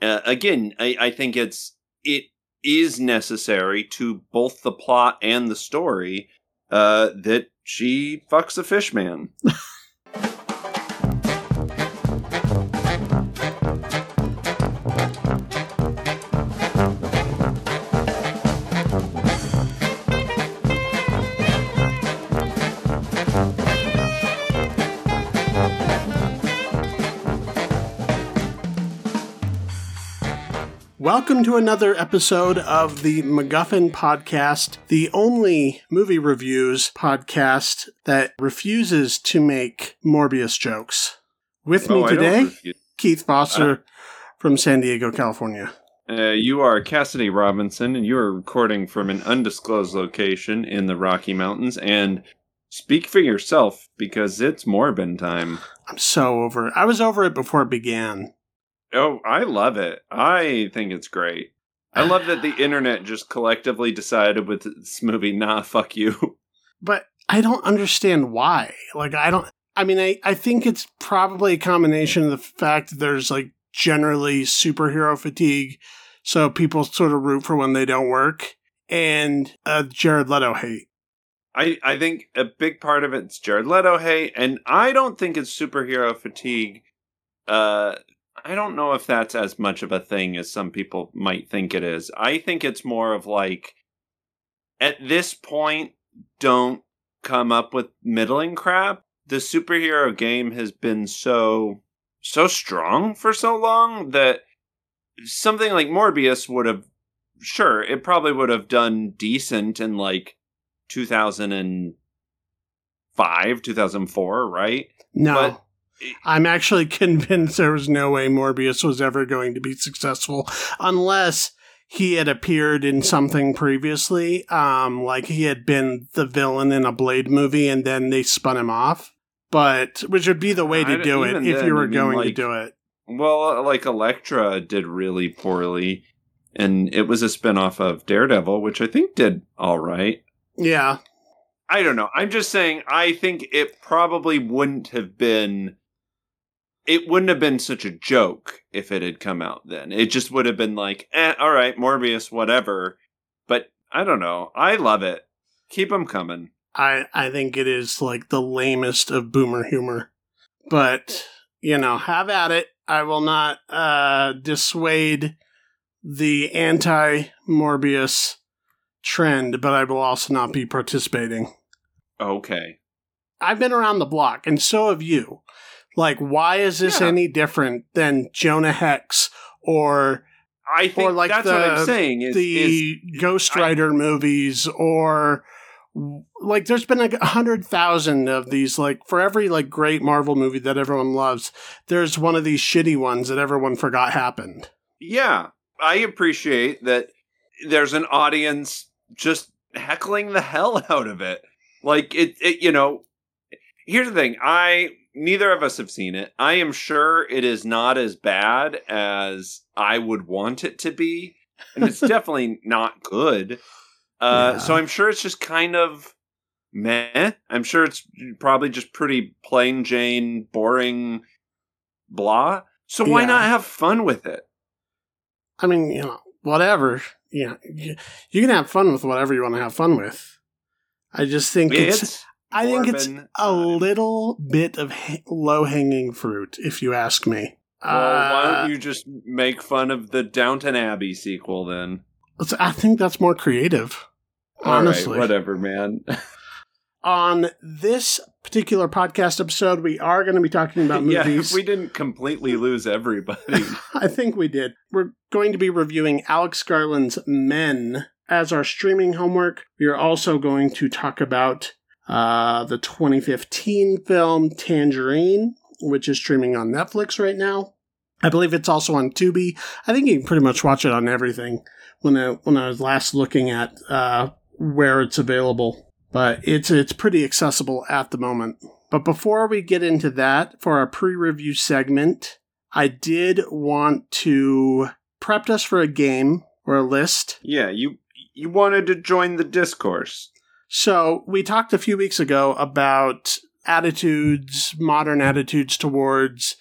uh, again, I, I think it's it is necessary to both the plot and the story uh, that she fucks a fish man. Welcome to another episode of the MacGuffin Podcast, the only movie reviews podcast that refuses to make Morbius jokes. With me Oh, I today. Keith Foster from San Diego, California. Uh, you are Cassidy Robinson, and you are recording from an undisclosed location in the Rocky Mountains. And speak for yourself, because it's Morbin time. I'm so over it. I was over it before it began. Oh, I love it. I think it's great. I love that the internet just collectively decided with this movie, nah, fuck you. But I don't understand why. Like, I don't. I mean, I, I think it's probably a combination of the fact that there's like generally superhero fatigue, so people sort of root for when they don't work, and uh, Jared Leto hate. I, I think a big part of it's Jared Leto hate, and I don't think it's superhero fatigue. Uh, I don't know if that's as much of a thing as some people might think it is. I think it's more of like, at this point, don't come up with middling crap. The superhero game has been so so strong for so long that something like Morbius would have sure, it probably would have done decent in like 2005, 2004, right? No. But- I'm actually convinced there was no way Morbius was ever going to be successful unless he had appeared in something previously, um, like he had been the villain in a Blade movie and then they spun him off. But which would be the way to do it if then, you I were mean, going to do it. Well, like Elektra did really poorly, and it was a spinoff of Daredevil, which I think did all right. Yeah. I don't know. I'm just saying, I think it probably wouldn't have been. It wouldn't have been such a joke if it had come out then. It just would have been like, eh, all right, Morbius, whatever. But I don't know. I love it. Keep them coming. I I think it is like the lamest of boomer humor. But, you know, have at it. I will not uh dissuade the anti Morbius trend, but I will also not be participating. Okay. I've been around the block, and so have you. Like, why is this Yeah. any different than Jonah Hex or I think Or like that's what the- I'm saying. Is, the is Ghost I- Rider movies or like there's been like a hundred thousand of these like for every like great Marvel movie that everyone loves, there's one of these shitty ones that everyone forgot happened. Yeah, I appreciate that there's an audience just heckling the hell out of it. Like it, it you know, here's the thing. I neither of us have seen it. I am sure it is not as bad as I would want it to be, and it's definitely not good. Uh, Yeah. So I'm sure it's just kind of meh. I'm sure it's probably just pretty plain Jane, boring, blah. So why Yeah. not have fun with it? I mean, you know, whatever. You know, you, you can have fun with whatever you want to have fun with. I just think it's, I think it's a little bit of ha- low hanging fruit, if you ask me. Well, why Uh, don't you just make fun of the Downton Abbey sequel then? I think that's more creative. All right, Honestly. whatever, man. On this particular podcast episode, we are going to be talking about yeah, movies. we didn't completely lose everybody. I think we did. We're going to be reviewing Alex Garland's Men as our streaming homework. We are also going to talk about uh, the 2015 film Tangerine, which is streaming on Netflix right now. I believe it's also on Tubi. I think you can pretty much watch it on everything. When I when I was last looking at uh, where it's available, but it's it's pretty accessible at the moment. But before we get into that, for our pre-review segment, I did want to prep us for a game or a list. yeah, you you wanted to join the discourse. So we talked a few weeks ago about attitudes, modern attitudes towards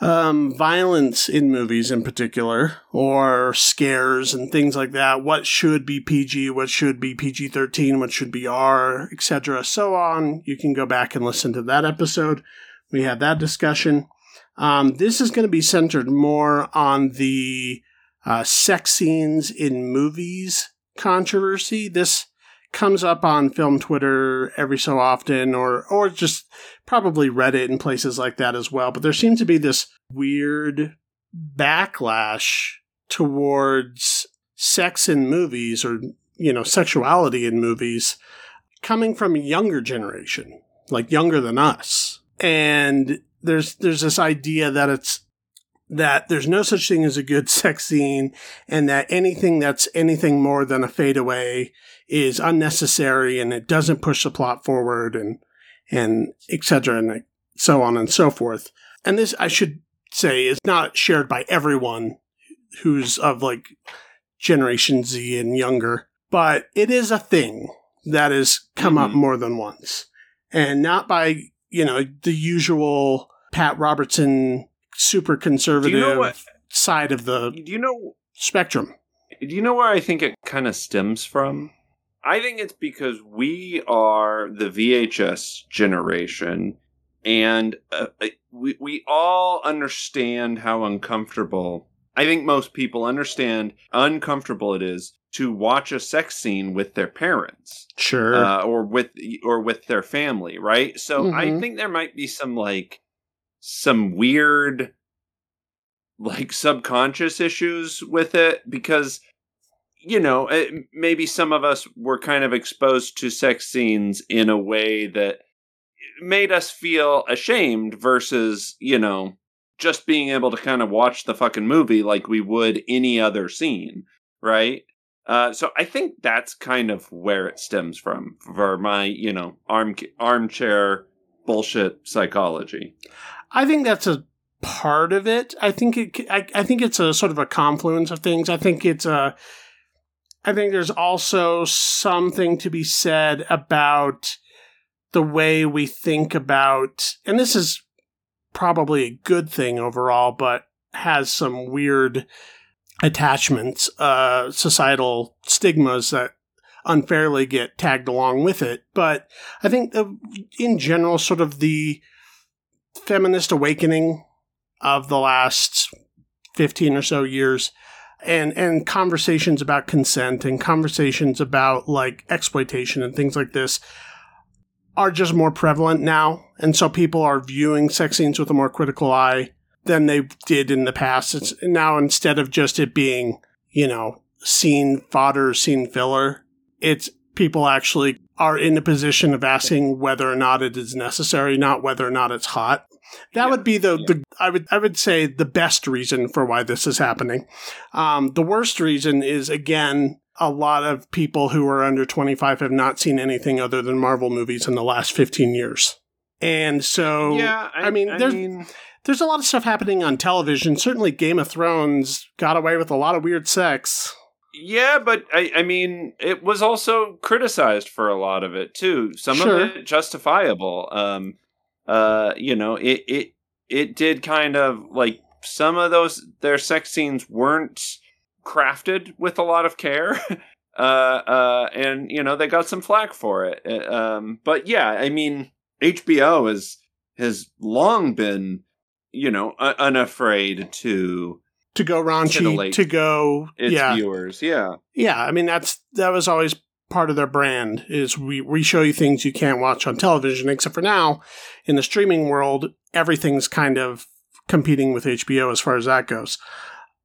um, violence in movies in particular, or scares and things like that. What should be PG, what should be PG 13, what should be R, etc., so on. You can go back and listen to that episode. We had that discussion. Um, this is going to be centered more on the uh, sex scenes in movies controversy. This comes up on film Twitter every so often, or or just probably Reddit and places like that as well. But there seems to be this weird backlash towards sex in movies, or you know, sexuality in movies, coming from a younger generation, like younger than us, and there's there's this idea that it's that there's no such thing as a good sex scene and that anything that's anything more than a fadeaway is unnecessary and it doesn't push the plot forward and and etc and so on and so forth and this i should say is not shared by everyone who's of like generation z and younger but it is a thing that has come mm-hmm. up more than once and not by you know the usual pat robertson super conservative you know side of the do you know spectrum. Do you know where I think it kind of stems from? I think it's because we are the VHS generation and uh, uh, we we all understand how uncomfortable I think most people understand uncomfortable it is to watch a sex scene with their parents, sure, uh, or with or with their family, right? So mm-hmm. I think there might be some like some weird like subconscious issues with it because you know it, maybe some of us were kind of exposed to sex scenes in a way that made us feel ashamed versus you know just being able to kind of watch the fucking movie like we would any other scene right uh, so I think that's kind of where it stems from for my, you know, arm armchair bullshit psychology. I think that's a part of it. I think it. I, I think it's a sort of a confluence of things. I think it's a. I think there's also something to be said about the way we think about, and this is probably a good thing overall, but has some weird attachments, uh, societal stigmas that unfairly get tagged along with it. But I think in general, sort of the feminist awakening of the last 15 or so years and and conversations about consent and conversations about like exploitation and things like this are just more prevalent now and so people are viewing sex scenes with a more critical eye than they did in the past. It's now instead of just it being you know scene fodder scene filler it's people actually are in a position of asking whether or not it is necessary not whether or not it's hot that yeah, would be the, yeah. the I would I would say the best reason for why this is happening. Um, the worst reason is again a lot of people who are under 25 have not seen anything other than Marvel movies in the last 15 years. And so yeah, I, I mean I there's mean... there's a lot of stuff happening on television. Certainly Game of Thrones got away with a lot of weird sex. Yeah, but I, I mean, it was also criticized for a lot of it too. Some sure. of it justifiable. Um, uh, you know, it it it did kind of like some of those their sex scenes weren't crafted with a lot of care. uh, uh, and you know they got some flack for it. Uh, um, but yeah, I mean, HBO is has long been, you know, unafraid to to go raunchy, to go its yeah. viewers. Yeah, yeah. I mean, that's that was always part of their brand is we, we show you things you can't watch on television, except for now in the streaming world, everything's kind of competing with HBO as far as that goes.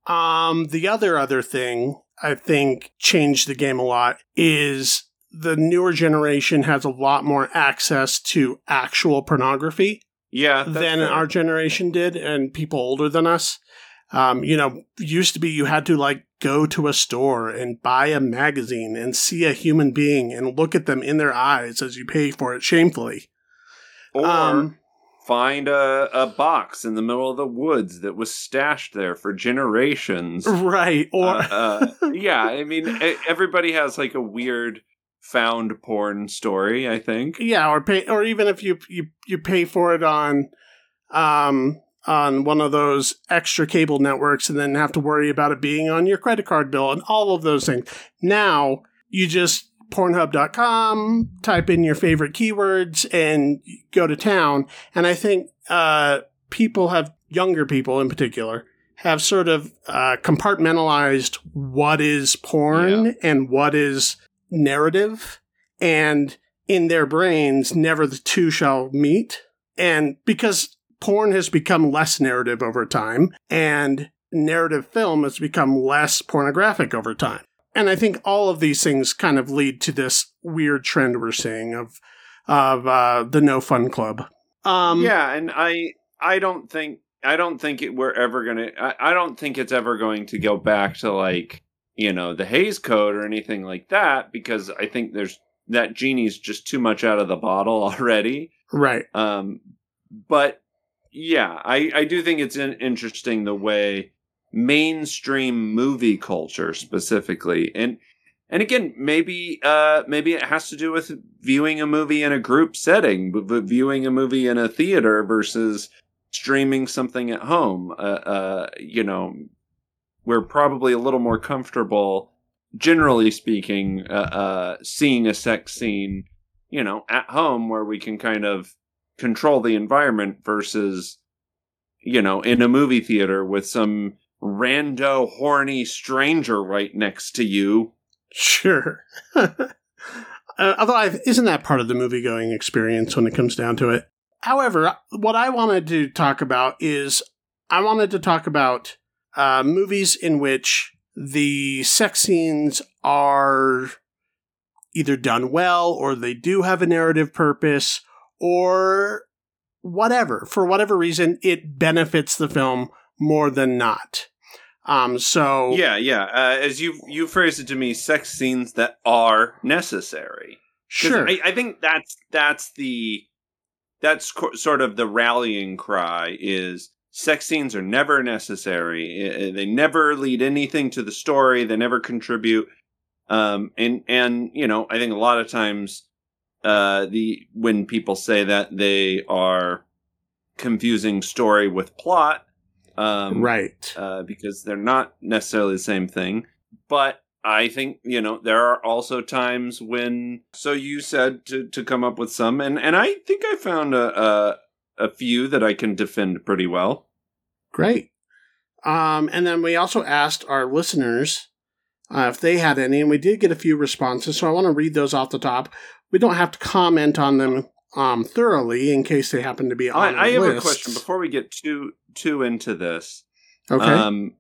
Um, the other other thing I think changed the game a lot is the newer generation has a lot more access to actual pornography. Yeah, than fair. our generation did, and people older than us. Um, you know, used to be you had to like go to a store and buy a magazine and see a human being and look at them in their eyes as you pay for it shamefully. Or um, find a, a box in the middle of the woods that was stashed there for generations. Right. Or, uh, uh, yeah, I mean, everybody has like a weird found porn story, I think. Yeah, or pay, or even if you, you, you pay for it on, um, on one of those extra cable networks and then have to worry about it being on your credit card bill and all of those things. Now you just pornhub.com, type in your favorite keywords and go to town. And I think uh, people have, younger people in particular, have sort of uh, compartmentalized what is porn Yeah. and what is narrative. And in their brains, never the two shall meet. And because porn has become less narrative over time, and narrative film has become less pornographic over time. And I think all of these things kind of lead to this weird trend we're seeing of of uh, the no fun club. Um, yeah, and I I don't think I don't think it, we're ever gonna. I, I don't think it's ever going to go back to like you know the Hays Code or anything like that because I think there's that genie's just too much out of the bottle already. right. Um, but yeah, I I do think it's in, interesting the way mainstream movie culture specifically and and again maybe uh maybe it has to do with viewing a movie in a group setting but viewing a movie in a theater versus streaming something at home uh, uh you know we're probably a little more comfortable generally speaking uh, uh seeing a sex scene you know at home where we can kind of control the environment versus you know in a movie theater with some rando horny stranger right next to you Sure. Uh, although, I, isn't that part of the movie going experience when it comes down to it? However, what I wanted to talk about is I wanted to talk about uh, movies in which the sex scenes are either done well or they do have a narrative purpose or whatever. For whatever reason, it benefits the film more than not. Um, so yeah yeah uh, as you you phrased it to me sex scenes that are necessary. sure, I, I think that's that's the that's co- sort of the rallying cry is sex scenes are never necessary they never lead anything to the story they never contribute um and and you know i think a lot of times uh the when people say that they are confusing story with plot um right. uh, because they're not necessarily the same thing. But I think you know there are also times when. So you said to to come up with some, and and I think I found a a, a few that I can defend pretty well. Great. Um, and then we also asked our listeners uh, if they had any, and we did get a few responses. So I want to read those off the top. We don't have to comment on them um, thoroughly in case they happen to be on. I, I have a question before we get too too into this. Okay. Um,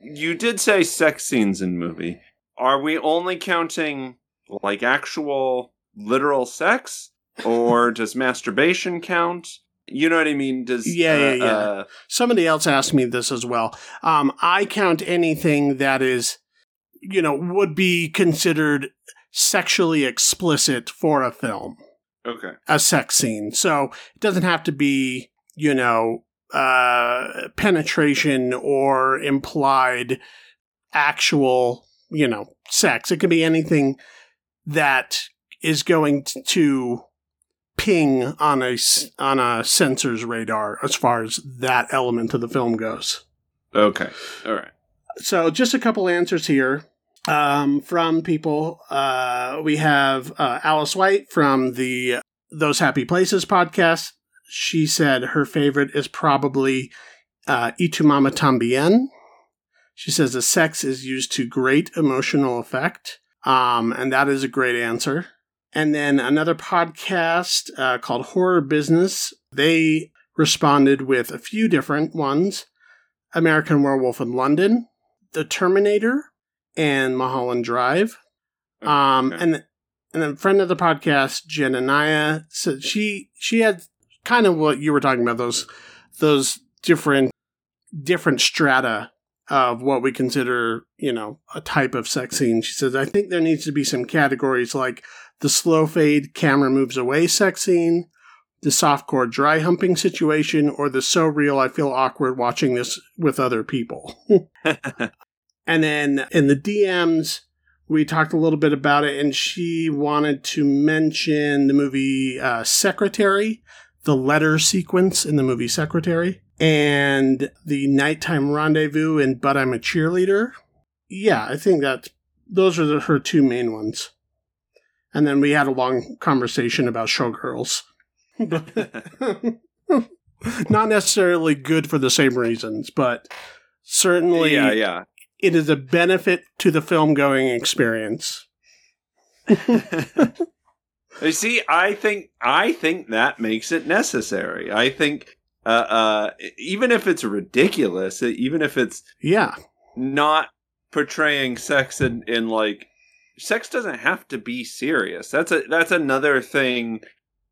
you did say sex scenes in movie. Are we only counting like actual literal sex, or does masturbation count? You know what I mean? Does Yeah, yeah, uh, yeah. uh, Somebody else asked me this as well. Um, I count anything that is, you know, would be considered sexually explicit for a film. okay. a sex scene. So it doesn't have to be, you know, uh, penetration or implied actual, you know, sex. It can be anything that is going to ping on a on a censor's radar as far as that element of the film goes. Okay. All right. So, just a couple answers here um, from people. Uh, we have uh, Alice White from the Those Happy Places podcast. She said her favorite is probably uh, Y Tu Mamá También. She says the sex is used to great emotional effect. Um, and that is a great answer. And then another podcast uh, called Horror Business. They responded with a few different ones American Werewolf in London, The Terminator, and Mulholland Drive. Um, Okay. and and then friend of the podcast, Jen Anaya, said she she had kind of what you were talking about those those different different strata of what we consider you know a type of sex scene. She says I think there needs to be some categories like the slow fade camera moves away sex scene, the softcore dry humping situation, or the so real I feel awkward watching this with other people. And then in the DMs, we talked a little bit about it, and she wanted to mention the movie uh, Secretary, the letter sequence in the movie Secretary. and the nighttime rendezvous in But I'm a Cheerleader. Yeah, I think that those are the, her two main ones. And then we had a long conversation about showgirls. Not necessarily good for the same reasons, but certainly yeah, yeah. It is a benefit to the film going experience. You see, I think I think that makes it necessary. I think uh, uh, even if it's ridiculous, even if it's Yeah. not portraying sex in, in like sex doesn't have to be serious. That's a that's another thing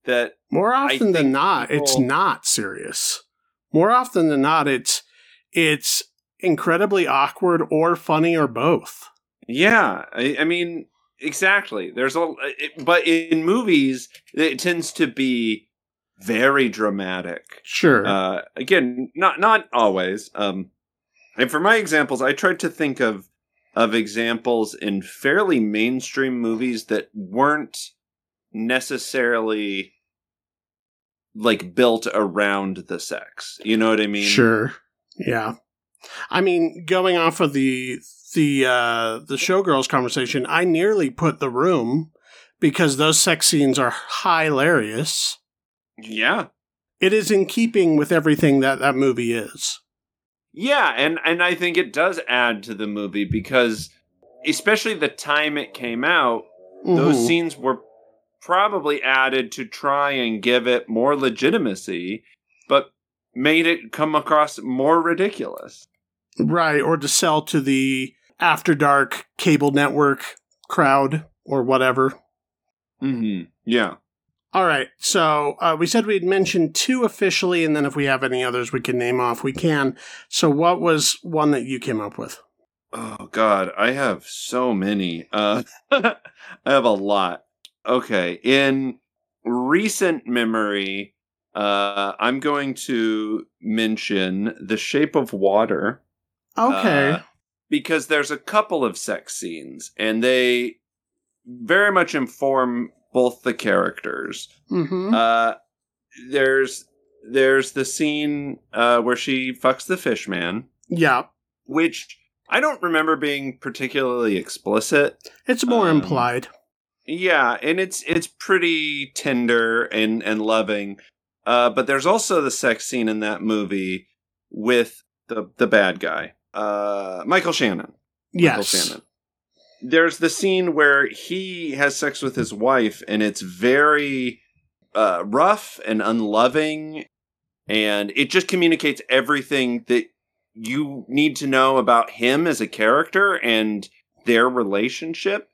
that More often than not, it's not serious. More often than not, it's it's incredibly awkward or funny or both. Yeah, I, I mean, exactly. There's a, it, but in movies, it tends to be very dramatic. Sure. Uh, again, not not always. Um, and for my examples, I tried to think of of examples in fairly mainstream movies that weren't necessarily like built around the sex. You know what I mean? Sure. Yeah. I mean, going off of the the uh the showgirls conversation, I nearly put the room because those sex scenes are hilarious. Yeah. It is in keeping with everything that that movie is. Yeah, and and I think it does add to the movie because especially the time it came out, those Mhm. scenes were probably added to try and give it more legitimacy, but made it come across more ridiculous. Right, or to sell to the after dark cable network crowd or whatever. Mm-hmm. Yeah. All right, so uh, we said we'd mention two officially, and then if we have any others we can name off, we can. So, what was one that you came up with? Oh God, I have so many. Uh, I have a lot. Okay, in recent memory, uh, I'm going to mention The Shape of Water. Okay. Uh, because there's a couple of sex scenes, and they very much inform both the characters. mm-hmm. Uh, there's there's the scene uh, where she fucks the fish man, yeah, which I don't remember being particularly explicit. it's more um, implied. Yeah, and it's it's pretty tender and and loving. Uh, but there's also the sex scene in that movie with the the bad guy, uh, Michael Shannon. Michael Yes. Shannon. There's the scene where he has sex with his wife, and it's very uh, rough and unloving, and it just communicates everything that you need to know about him as a character and their relationship.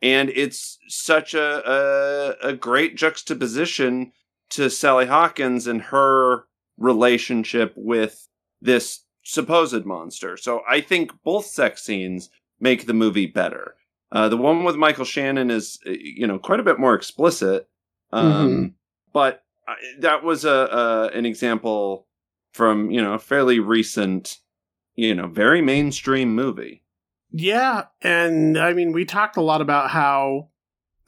And it's such a, a, a great juxtaposition to Sally Hawkins and her relationship with this supposed monster. So I think both sex scenes make the movie better. Uh, the one with Michael Shannon is, uh, you know, quite a bit more explicit. Um, Mhm. But uh, that was a, a an example from you know a fairly recent, you know, very mainstream movie. Yeah, and I mean, we talked a lot about how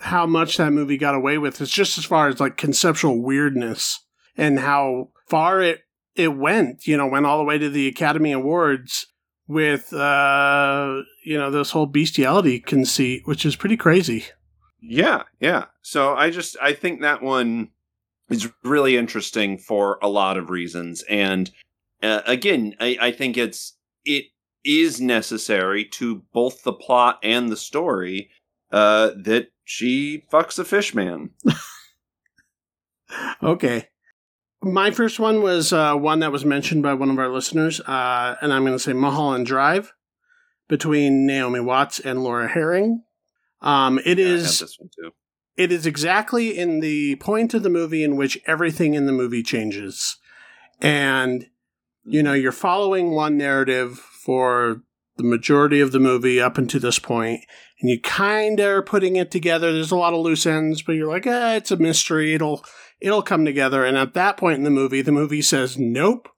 how much that movie got away with. It's just as far as like conceptual weirdness and how far it it went. You know, went all the way to the Academy Awards with uh you know this whole bestiality conceit, which is pretty crazy. Yeah, yeah. So I just I think that one is really interesting for a lot of reasons, and uh, again, I, I think it's it is necessary to both the plot and the story uh, that she fucks a fish man. Okay. My first one was uh, one that was mentioned by one of our listeners, uh, and I'm going to say Mulholland Drive between Naomi Watts and Laura Harring. Um, it Yeah, is this one too. it is exactly in the point of the movie in which everything in the movie changes, and you know you're following one narrative for the majority of the movie up until this point, and you kind of are putting it together. There's a lot of loose ends, but you're like, eh, it's a mystery. It'll it'll come together. And at that point in the movie, the movie says, nope.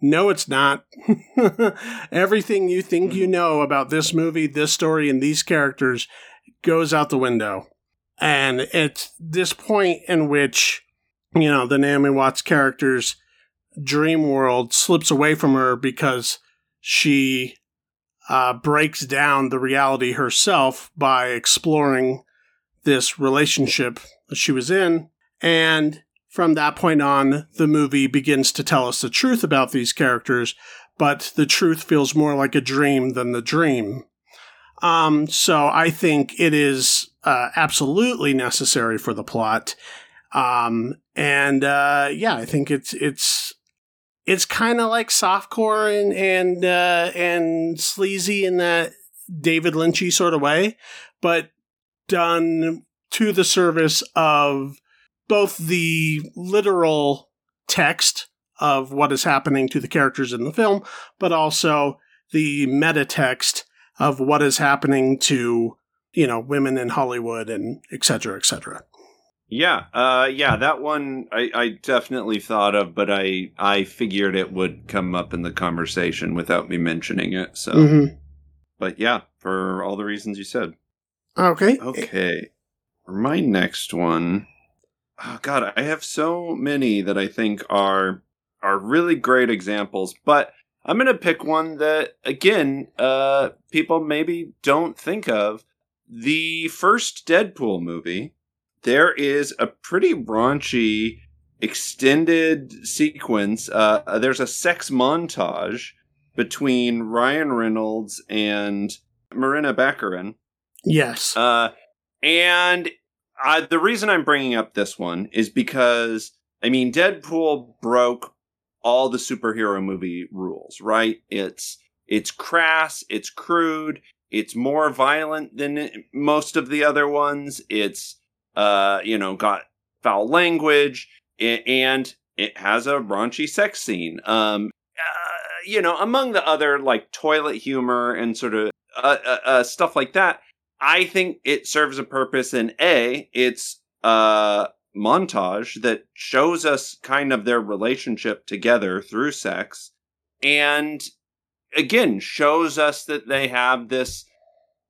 No, it's not. Everything you think you know about this movie, this story, and these characters goes out the window. And it's this point in which, you know, the Naomi Watts characters dream world slips away from her because she uh, breaks down the reality herself by exploring this relationship that she was in. And from that point on, the movie begins to tell us the truth about these characters, but the truth feels more like a dream than the dream. Um, so I think it is uh, absolutely necessary for the plot. Um, and uh, yeah, I think it's it's it's kind of like softcore and and uh, and sleazy in that David Lynchy sort of way, but done to the service of both the literal text of what is happening to the characters in the film, but also the meta text of what is happening to you know women in Hollywood and et cetera, et cetera. Yeah, uh, yeah, that one I, I definitely thought of, but I I figured it would come up in the conversation without me mentioning it. So, Mm-hmm. but yeah, for all the reasons you said. Okay. Okay, for my next one, oh god, I have so many that I think are are really great examples, but I'm gonna pick one that again, uh, people maybe don't think of. The first Deadpool movie there is a pretty raunchy extended sequence. Uh, there's a sex montage between Ryan Reynolds and Morena Baccarin. Yes. Uh, and uh, the reason I'm bringing up this one is because, I mean, Deadpool broke all the superhero movie rules, right? It's it's crass, it's crude, it's more violent than most of the other ones. It's uh, you know, got foul language, and it has a raunchy sex scene. Um, uh, you know, among the other like toilet humor and sort of uh, uh, uh, stuff like that. I think it serves a purpose in A, it's a montage that shows us kind of their relationship together through sex. And again, shows us that they have this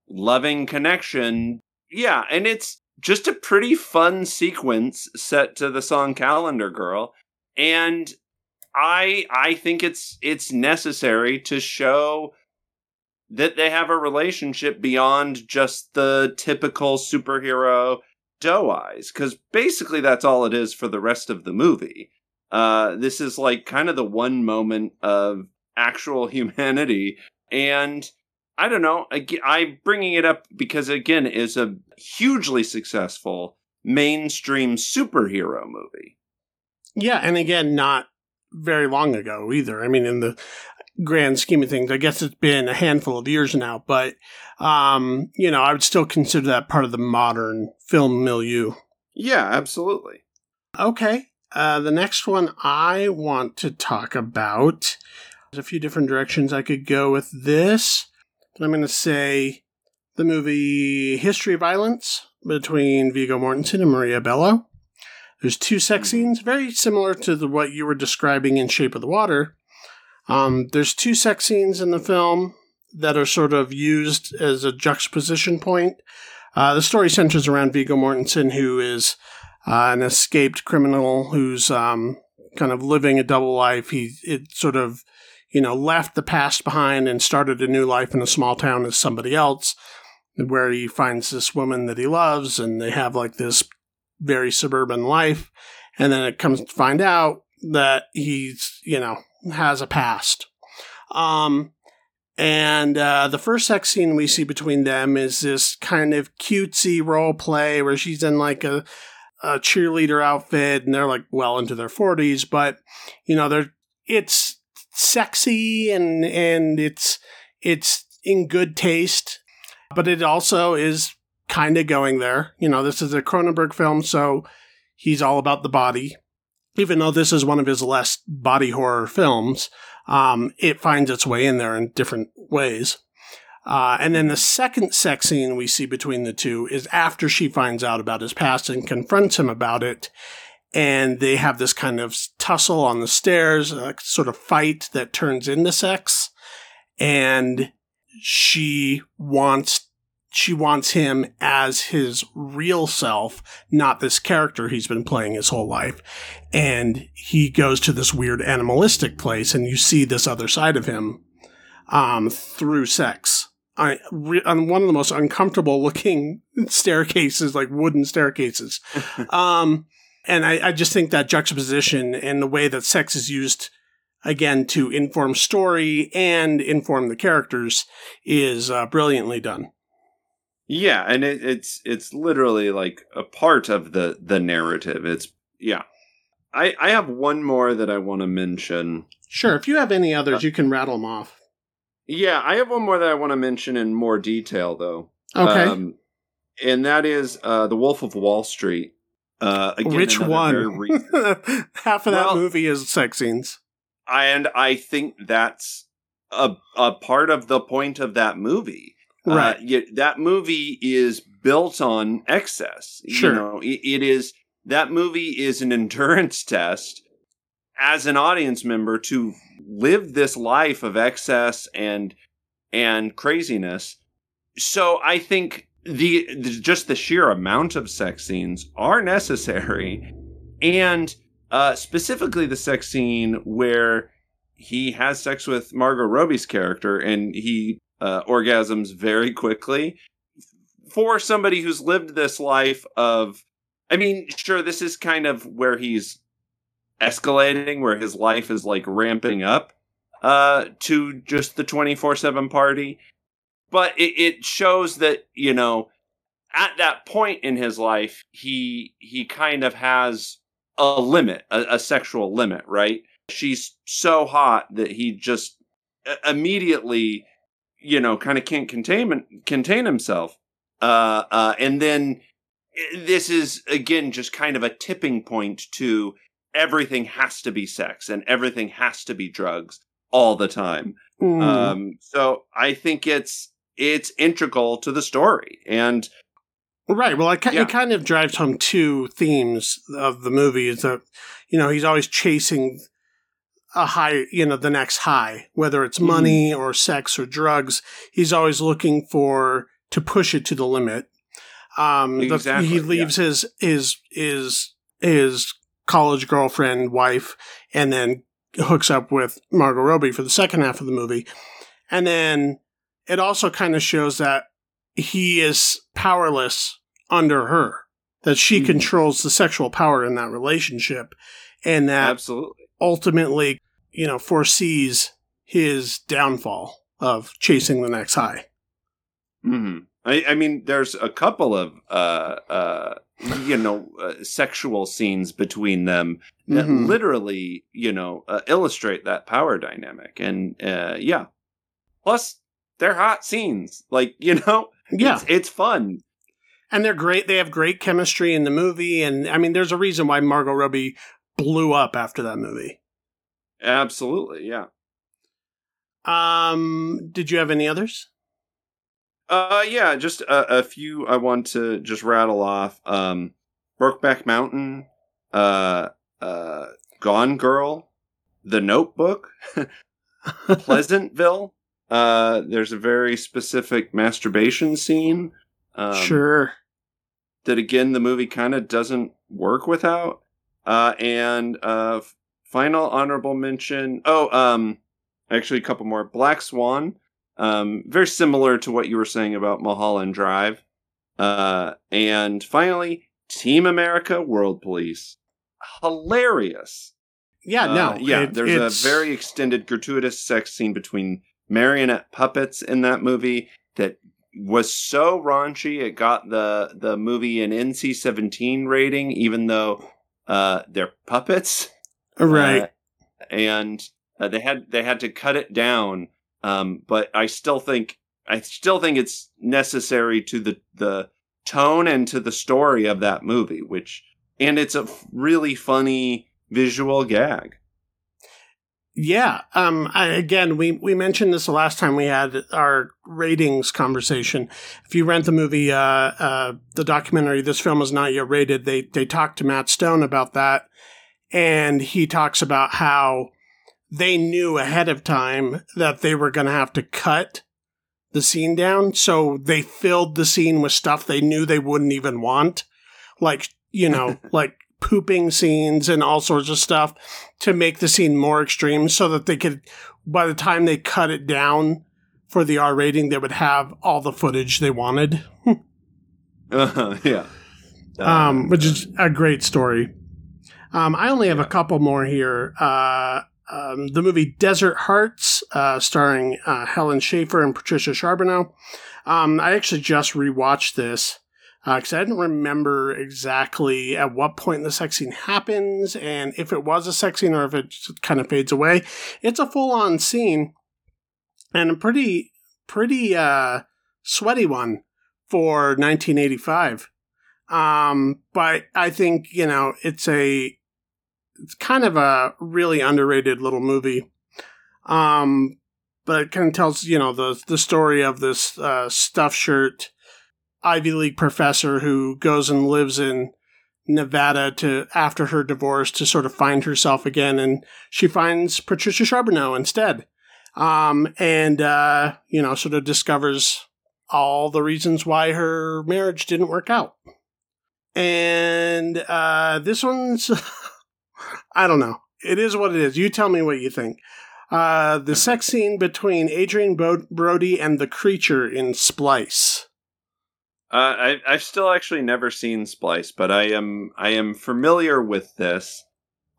loving connection. Yeah, and it's just a pretty fun sequence set to the song Calendar Girl. And I I think it's it's necessary to show that they have a relationship beyond just the typical superhero doe eyes because basically that's all it is for the rest of the movie. Uh, this is like kind of the one moment of actual humanity and i don't know i'm bringing it up because again is a hugely successful mainstream superhero movie. Yeah and again not very long ago either. I mean in the grand scheme of things. I guess it's been a handful of years now, but um, you know, I would still consider that part of the modern film milieu. Yeah, absolutely. Okay. Uh, the next one I want to talk about. There's a few different directions I could go with this, I'm going to say the movie History of Violence between Viggo Mortensen and Maria Bello. There's two sex scenes, very similar to the, what you were describing in Shape of the Water, um, there's two sex scenes in the film that are sort of used as a juxtaposition point. Uh, the story centers around Viggo Mortensen, who is uh, an escaped criminal who's um, kind of living a double life. He it sort of you know left the past behind and started a new life in a small town as somebody else, where he finds this woman that he loves, and they have like this very suburban life. And then it comes to find out that he's you know has a past. Um, and uh, the first sex scene we see between them is this kind of cutesy role play where she's in like a, a cheerleader outfit and they're like well into their 40s, but you know, they're it's sexy and and it's it's in good taste, but it also is kind of going there. You know, this is a Cronenberg film, so he's all about the body even though this is one of his less body horror films, um, it finds its way in there in different ways. Uh, and then the second sex scene we see between the two is after she finds out about his past and confronts him about it. And they have this kind of tussle on the stairs, a sort of fight that turns into sex. And she wants she wants him as his real self, not this character he's been playing his whole life. And he goes to this weird animalistic place, and you see this other side of him um, through sex. I, re- on one of the most uncomfortable looking staircases, like wooden staircases. um, and I, I just think that juxtaposition and the way that sex is used again to inform story and inform the characters is uh, brilliantly done. Yeah, and it, it's it's literally like a part of the the narrative. It's yeah. I I have one more that I want to mention. Sure, if you have any others, you can rattle them off. Yeah, I have one more that I want to mention in more detail, though. Okay. Um, and that is uh, the Wolf of Wall Street. Uh, again, Which one? recent- Half of that movie is sex scenes. and I think that's a a part of the point of that movie. Right. Uh, that movie is built on excess. Sure. You know, it, it is that movie is an endurance test as an audience member to live this life of excess and and craziness. So I think the, the just the sheer amount of sex scenes are necessary, and uh, specifically the sex scene where he has sex with Margot Robbie's character and he uh, orgasms very quickly. For somebody who's lived this life of, I mean, sure, this is kind of where he's escalating, where his life is like ramping up uh, to just the 24 7 party. But it, it shows that, you know, at that point in his life, he he kind of has a limit, a, a sexual limit, right? She's so hot that he just uh, immediately, you know, kind of can't contain contain himself. Uh, uh, and then uh, this is again just kind of a tipping point to everything has to be sex and everything has to be drugs all the time. Mm. Um, so I think it's it's integral to the story, and Right. Well, it, Yeah. it kind of drives home two themes of the movie is that, you know, he's always chasing a high, you know, the next high, whether it's Mhm. money or sex or drugs. He's always looking for to push it to the limit. Um, the- Exactly, he yeah. leaves his, his, his, his college girlfriend, wife, and then hooks up with Margot Robbie for the second half of the movie. And then it also kind of shows that he is powerless under her, that she Mhm. controls the sexual power in that relationship, and that absolutely, ultimately, you know, foresees his downfall of chasing the next high. hmm I, I mean, there's a couple of uh, uh, you know uh, sexual scenes between them that Mhm. literally, you know, uh, illustrate that power dynamic, and uh, yeah. Plus, they're hot scenes, like you know, Yeah. it's, it's fun. And they're great. They have great chemistry in the movie. And I mean, there's a reason why Margot Robbie blew up after that movie. Absolutely, yeah. Um, did you have any others? Uh, yeah, just a, a few I want to just rattle off. Um, Brokeback Mountain, uh, uh, Gone Girl, The Notebook, Pleasantville. Uh, there's a very specific masturbation scene. Um, sure. That again, the movie kind of doesn't work without. Uh, and uh, final honorable mention. Oh, um, actually, a couple more. Black Swan. Um, very similar to what you were saying about Mulholland Drive. Uh, and finally, Team America: World Police. Hilarious. Yeah, no. Uh, yeah, it- there's it's- a very extended gratuitous sex scene between marionette puppets in that movie that was so raunchy it got the the movie an NC-17 rating even though uh they're puppets. Right. Uh, and uh, they had they had to cut it down. Um but I still think I still think it's necessary to the the tone and to the story of that movie which and it's a really funny visual gag Yeah. Um. I, again, we we mentioned this the last time we had our ratings conversation. If you rent the movie, uh, uh, the documentary, this film is not yet rated. They they talked to Matt Stone about that, and he talks about how they knew ahead of time that they were going to have to cut the scene down. So they filled the scene with stuff they knew they wouldn't even want. Like, you know, like pooping scenes and all sorts of stuff to make the scene more extreme so that they could, by the time they cut it down for the R rating, they would have all the footage they wanted. uh, yeah. um, which is a great story. Um, I only have a couple more here. Uh, um, the movie Desert Hearts, uh, starring uh, Helen Shaver and Patricia Charbonneau. Um, I actually just rewatched this because uh, I didn't remember exactly at what point the sex scene happens and if it was a sex scene or if it kind of fades away. It's a full on scene and a pretty, pretty uh, sweaty one for 1985. Um, but I think, you know, it's a, it's kind of a really underrated little movie. Um, but it kind of tells, you know, the, the story of this, uh, stuff shirt Ivy League professor who goes and lives in Nevada to after her divorce to sort of find herself again, and she finds Patricia Charbonneau instead, um, and uh, you know sort of discovers all the reasons why her marriage didn't work out. And uh, this one's, I don't know. It is what it is. You tell me what you think. Uh, the sex scene between Adrien Brody and the creature in Splice. Uh, I, I've still actually never seen Splice, but I am I am familiar with this.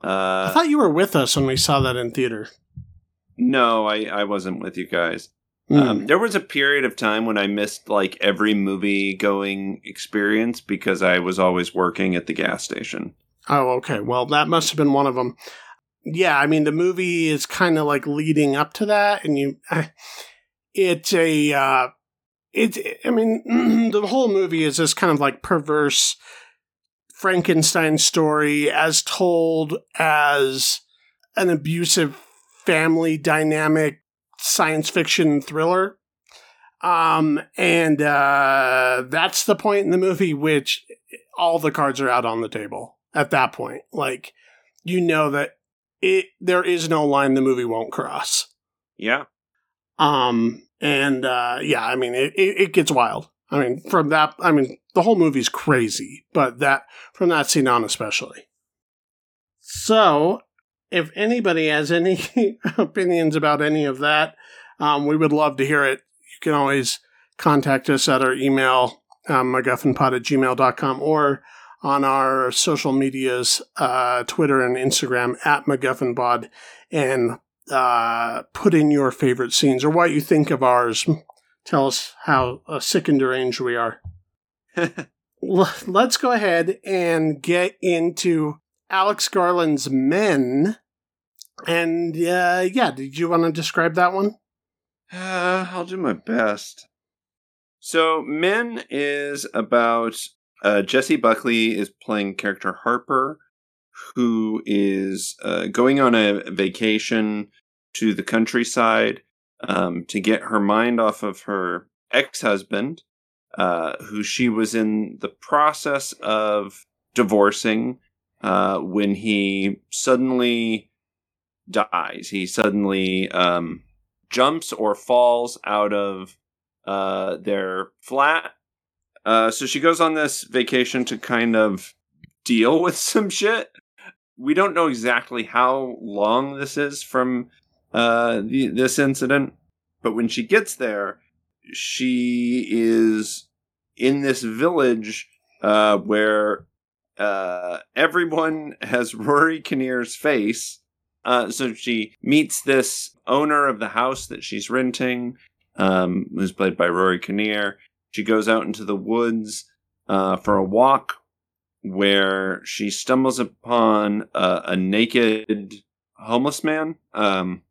Uh, I thought you were with us when we saw that in theater. No, I, I wasn't with you guys. Mm. Um, there was a period of time when I missed like every movie going experience because I was always working at the gas station. Oh, okay. Well, that must have been one of them. Yeah, I mean the movie is kind of like leading up to that, and you, it's a uh, it, I mean, the whole movie is this kind of like perverse Frankenstein story as told as an abusive family dynamic science fiction thriller. Um, and uh, that's the point in the movie which all the cards are out on the table at that point. Like, you know that it there is no line the movie won't cross. Yeah. Um, and uh, yeah, I mean, it, it, it, gets wild. I mean, from that, I mean, the whole movie's crazy, but that from that scene on, especially. So, if anybody has any opinions about any of that, um, we would love to hear it. You can always contact us at our email, um, MacGuffinPod at gmail.com, or on our social medias, uh, Twitter and Instagram at MacGuffinPod, and uh, put in your favorite scenes or what you think of ours. Tell us how uh, sick and deranged we are. Let's go ahead and get into Alex Garland's Men. And uh, yeah, did you want to describe that one? Uh, I'll do my best. So, Men is about uh, Jessie Buckley is playing character Harper, who is uh, going on a vacation to the countryside um, to get her mind off of her ex husband, uh, who she was in the process of divorcing uh, when he suddenly dies. He suddenly um, jumps or falls out of uh, their flat. Uh, so she goes on this vacation to kind of deal with some shit we don't know exactly how long this is from uh, the, this incident, but when she gets there, she is in this village uh, where uh, everyone has Rory Kinnear's face. Uh, so she meets this owner of the house that she's renting, um, who's played by Rory Kinnear. She goes out into the woods uh, for a walk where she stumbles upon a, a naked homeless man, um,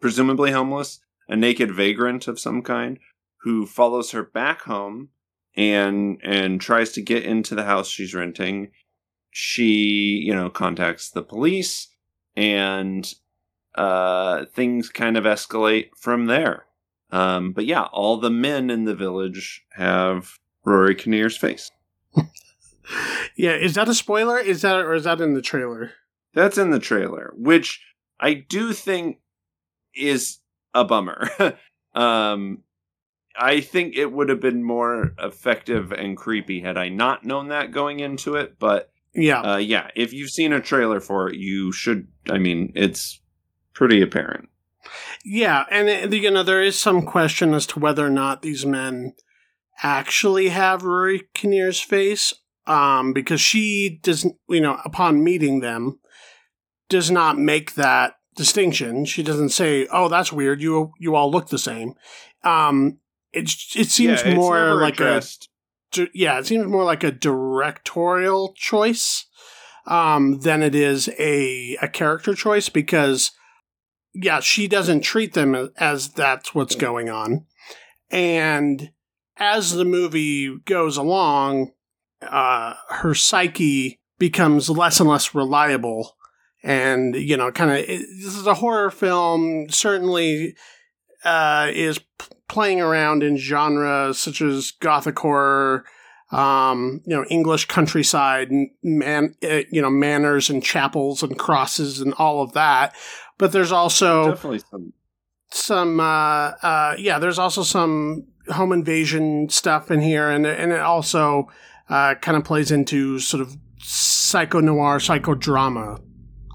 presumably homeless, a naked vagrant of some kind, who follows her back home and and tries to get into the house she's renting. She, you know, contacts the police, and uh, things kind of escalate from there. Um, but yeah, all the men in the village have Rory Kinnear's face. yeah, is that a spoiler? Is that or is that in the trailer? That's in the trailer, which I do think is a bummer. um I think it would have been more effective and creepy had I not known that going into it. But Yeah. uh, yeah, if you've seen a trailer for it, you should. I mean, it's pretty apparent. Yeah, and uh, you know there is some question as to whether or not these men actually have Rory Kinnear's face, um, because she doesn't, you know, upon meeting them, does not make that distinction. She doesn't say, "Oh, that's weird. You you all look the same." Um, it it seems Yeah, more like addressed. a yeah, it seems more like a directorial choice um, than it is a a character choice because yeah, she doesn't treat them as, as that's what's going on, and as the movie goes along, uh, her psyche becomes less and less reliable. And, you know, kind of, this is a horror film, certainly uh, is p- playing around in genres such as gothic horror, um, you know, English countryside, man, uh, you know, manors and chapels and crosses and all of that. But there's also Definitely some. some, uh, uh, yeah, there's also some home invasion stuff in here, and and it also uh, kind of plays into sort of psycho noir, psychodrama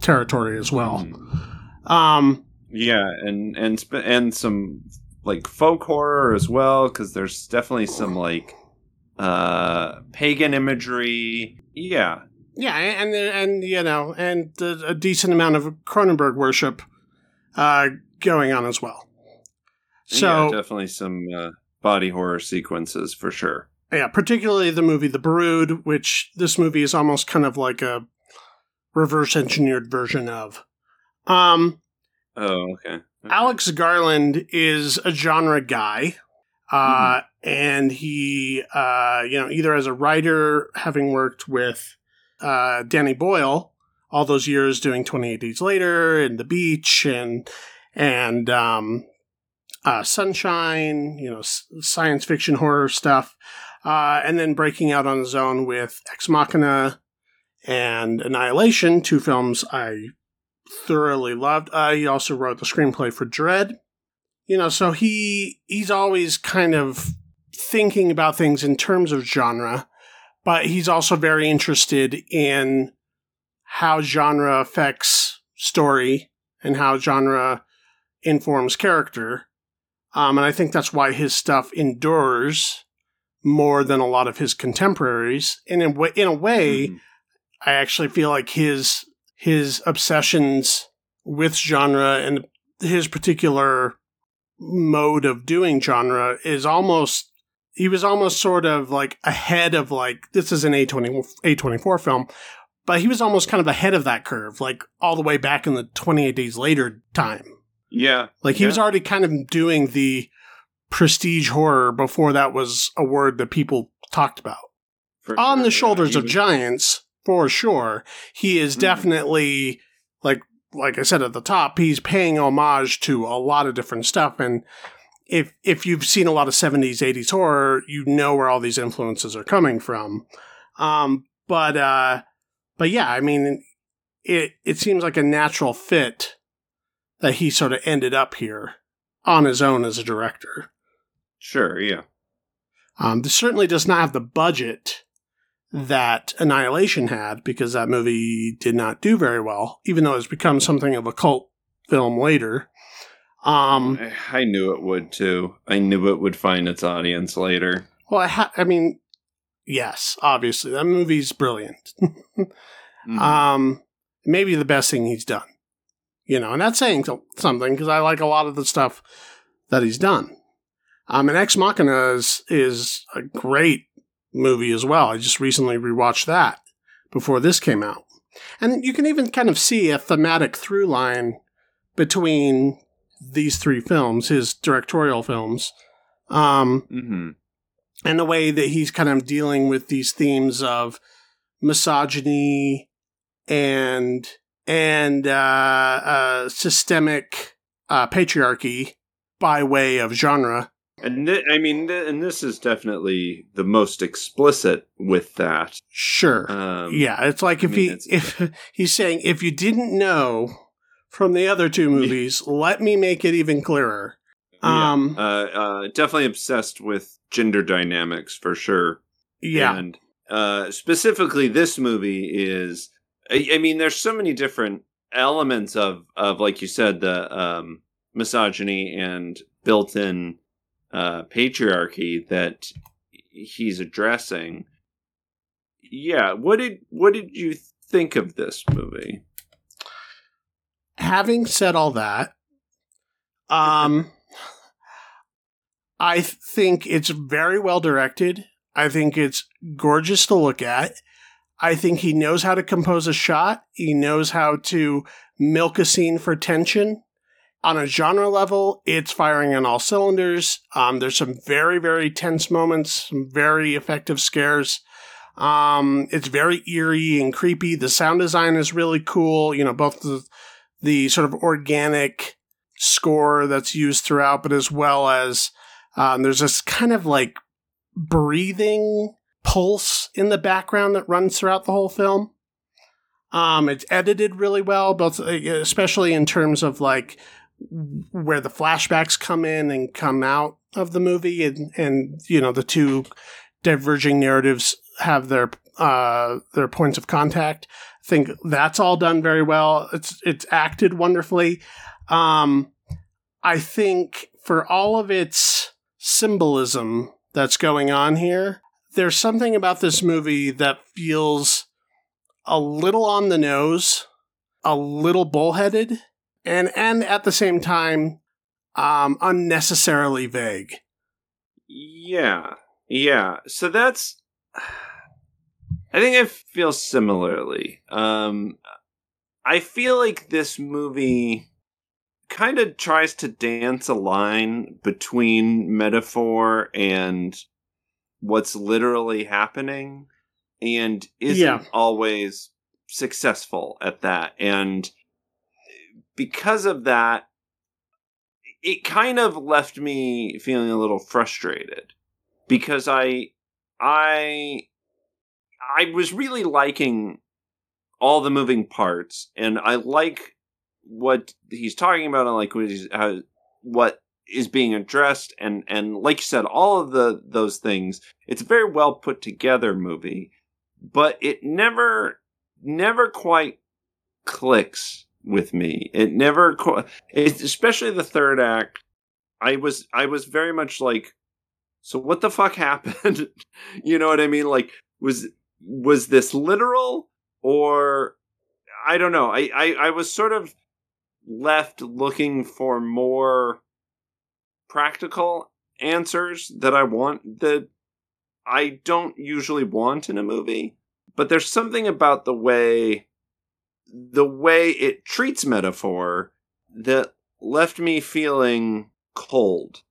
territory as well. Mhm. Um, Yeah, and and sp- and some like folk horror as well because there's definitely some like uh pagan imagery. Yeah, Yeah, and and, you know, and a, a decent amount of Cronenberg worship uh, going on as well. So yeah, definitely some uh, body horror sequences for sure. Yeah, particularly the movie The Brood, which this movie is almost kind of like a reverse engineered version of. Um, Oh, okay. Okay. Alex Garland is a genre guy. Uh, and he, uh, you know, either as a writer, having worked with, uh, Danny Boyle all those years doing 28 Days Later and The Beach and, and, um, uh, Sunshine, you know, s- science fiction horror stuff. Uh, and then breaking out on his own with Ex Machina and Annihilation, two films I thoroughly loved. Uh, he also wrote the screenplay for Dredd. You know, so he he's always kind of thinking about things in terms of genre, but he's also very interested in how genre affects story and how genre informs character. Um, and I think that's why his stuff endures more than a lot of his contemporaries. And in, wa- in a way, Mhm. I actually feel like his his obsessions with genre and his particular mode of doing genre is almost he was almost sort of like ahead of like this is an A20 A24 film but he was almost kind of ahead of that curve like all the way back in the 28 days later time Yeah, like he was already kind of doing the prestige horror before that was a word that people talked about. For on sure, the shoulders He of was- giants for sure he is Mhm. definitely like like i said at the top he's paying homage to a lot of different stuff and if if you've seen a lot of 70s 80s horror you know where all these influences are coming from. Um but uh but yeah i mean it it seems like a natural fit that he sort of ended up here on his own as a director Sure, yeah. um, this certainly does not have the budget that Annihilation had because that movie did not do very well, even though it's become something of a cult film later. Um, I- I knew it would too. I knew it would find its audience later. well, I, ha- I mean, yes, obviously that movie's brilliant. Mhm. um, maybe the best thing he's done, you know, and that's saying something because I like a lot of the stuff that he's done. Um, and Ex Machina is, is a great movie as well. I just recently rewatched that before this came out. And you can even kind of see a thematic through line between these three films, his directorial films, um, Mhm. and the way that he's kind of dealing with these themes of misogyny and and uh, uh, systemic uh, patriarchy by way of genre. And thi- I mean, thi- and this is definitely the most explicit with that. Sure. Um, yeah, it's like I if mean, he if he's saying if you didn't know from the other two movies, let me make it even clearer. Um, yeah. uh, uh, definitely obsessed with gender dynamics for sure. yeah. And uh, specifically, this movie is. I, I mean, there's so many different elements of of like you said the um, misogyny and built-in uh, patriarchy that he's addressing. Yeah, what did what did you think of this movie? having said all that, um, I think it's very well directed. I think it's gorgeous to look at. I think he knows how to compose a shot. He knows how to milk a scene for tension. On a genre level, it's firing on all cylinders. Um, there's some very, very tense moments, some very effective scares. Um, it's very eerie and creepy. The sound design is really cool. You know, both the the sort of organic score that's used throughout, but as well as um, there's this kind of like breathing pulse in the background that runs throughout the whole film. Um, it's edited really well, both especially in terms of like where the flashbacks come in and come out of the movie, and and you know the two diverging narratives have their uh, their points of contact. I think that's all done very well. It's it's acted wonderfully. Um, I think for all of its symbolism that's going on here, there's something about this movie that feels a little on the nose, a little bullheaded, and and at the same time, um, unnecessarily vague. Yeah, yeah. So that's. I think I feel similarly. Um, I feel like this movie kind of tries to dance a line between metaphor and what's literally happening and isn't Yeah. always successful at that. And because of that, it kind of left me feeling a little frustrated because I I I was really liking all the moving parts and I like what he's talking about and like what how, what is being addressed and and like you said all of the those things. It's a very well put together movie but it never never quite clicks with me. It never especially the third act i was i was very much like so what the fuck happened? You know what i mean? Like was was this literal or i don't know. I i, I was sort of left looking for more practical answers that I want that I don't usually want in a movie. But there's something about the way the way it treats metaphor that left me feeling cold.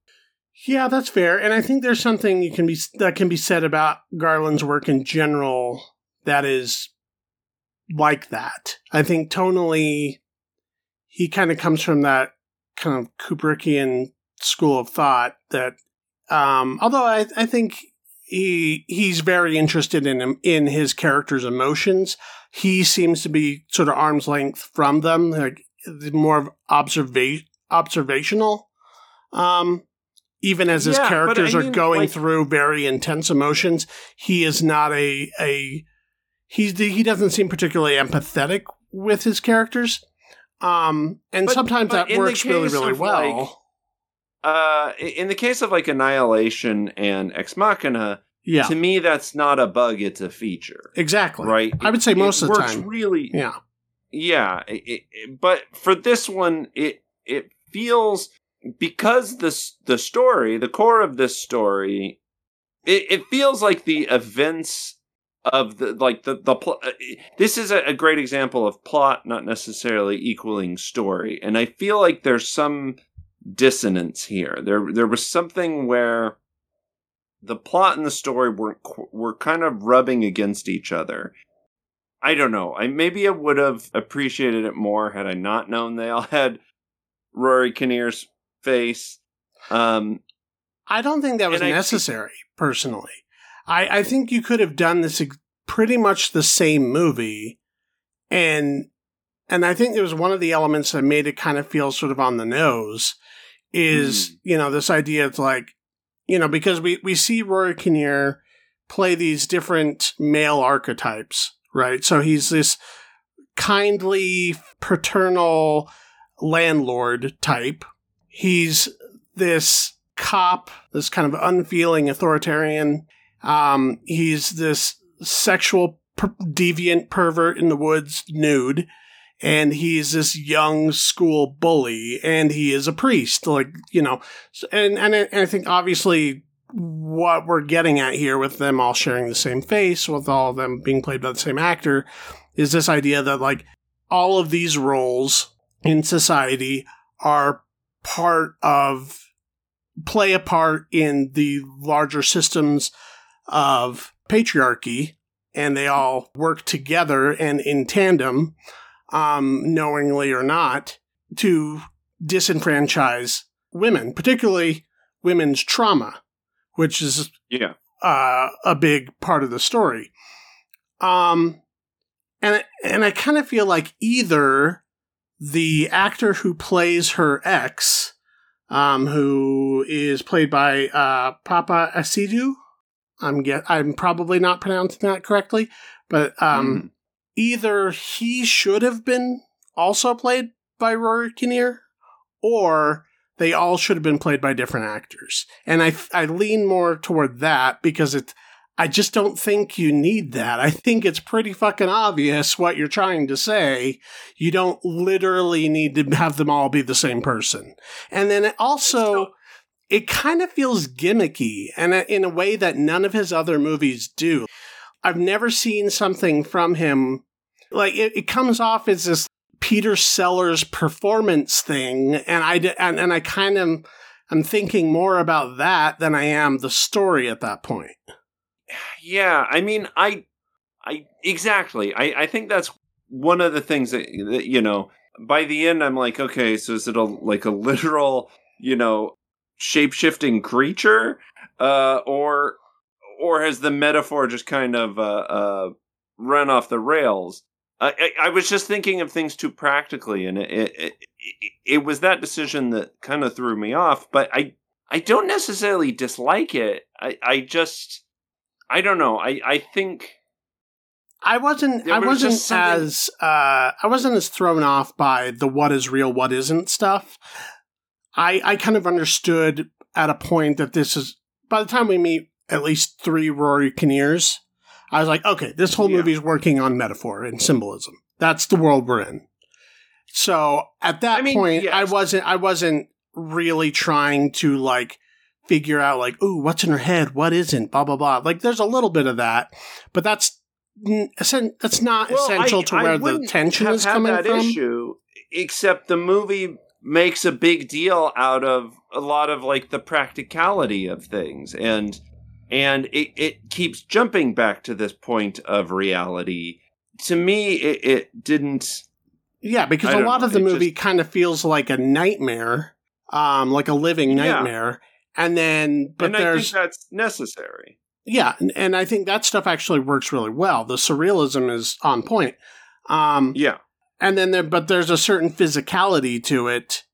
Yeah, that's fair, and I think there's something you can be that can be said about Garland's work in general that is like that. I think tonally, he kind of comes from that kind of Kubrickian school of thought that, um, although I, I think he he's very interested in in his character's emotions, he seems to be sort of arm's length from them, like more of observa- observational. Um, even as his Yeah, characters I are going like- through very intense emotions, he is not a a he's he doesn't seem particularly empathetic with his characters. Um, and But- sometimes but that works really, really well. like, Uh in the case of like Annihilation and Ex Machina, yeah, to me that's not a bug, it's a feature. exactly. Right? I would say It- most it of the works time. really Yeah, yeah it, but for this one it it feels because this the story the core of this story it, it feels like the events of the like the the pl- uh, this is a, a great example of plot not necessarily equaling story and i feel like there's some dissonance here there there was something where the plot and the story were were kind of rubbing against each other I don't know. I maybe I would have appreciated it more had I not known they all had Rory Kinnear's face. Um, I don't think that was And I- necessary. personally, I I think you could have done this pretty much the same movie, and and I think there was one of the elements that made it kind of feel sort of on the nose is, Mm. you know, this idea of like, you know, because we, we see Rory Kinnear play these different male archetypes, right? So he's this kindly, paternal landlord type. He's this cop, this kind of unfeeling authoritarian. Um, he's this sexual per- deviant pervert in the woods, nude. And he's this young school bully, and he is a priest. Like, you know, and, and, I, and I think obviously what we're getting at here with them all sharing the same face, with all of them being played by the same actor, is this idea that like all of these roles in society are part of play a part in the larger systems of patriarchy and they all work together and in tandem um, knowingly or not to disenfranchise women particularly women's trauma which is Yeah. uh, a big part of the story. Um, and and I kind of feel like either the actor who plays her ex, um, who is played by uh, Paapa Essiedu, I'm get I'm probably not pronouncing that correctly, but um, Mm. Either he should have been also played by Rory Kinnear, or they all should have been played by different actors. And I, I lean more toward that because it, I just don't think you need that. I think it's pretty fucking obvious what you're trying to say. You don't literally need to have them all be the same person. And then it also, it kind of feels gimmicky and in a way that none of his other movies do. I've never seen something from him like it, it comes off as this Peter Sellers performance thing, and I and, and I kind of I'm thinking more about that than I am the story at that point. Yeah, I mean, I, I exactly. I, I think that's one of the things that, that you know. By the end, I'm like, okay, so is it a like a literal, you know, shape shifting creature, uh, or or has the metaphor just kind of uh, uh, run off the rails? I, I, was just thinking of things too practically, and it it, it it was that decision that kind of threw me off. But I I don't necessarily dislike it. I I just I don't know. I I think I wasn't There I was wasn't something- as uh I wasn't as thrown off by the what is real, what isn't stuff. I I kind of understood at a point that this is by the time we meet at least three Rory Kinnears, I was like, okay, this whole Yeah. movie's working on metaphor and symbolism. That's the world we're in. So at that I mean, point, yes. I wasn't I wasn't really trying to like figure out like, ooh, what's in her head, what isn't, blah blah blah. Like there's a little bit of that, but that's that's not Well, essential I- to where the tension is coming that from. issue, except the movie makes a big deal out of a lot of like the practicality of things, and and it it keeps jumping back to this point of reality. To me, it, it didn't. Yeah, because a lot know, of the movie just- kind of feels like a nightmare, um, like a living Yeah. nightmare. And then, but and I there's think that's necessary. yeah, and, and I think that stuff actually works really well. The surrealism is on point. Um, Yeah, and then there, but there's a certain physicality to it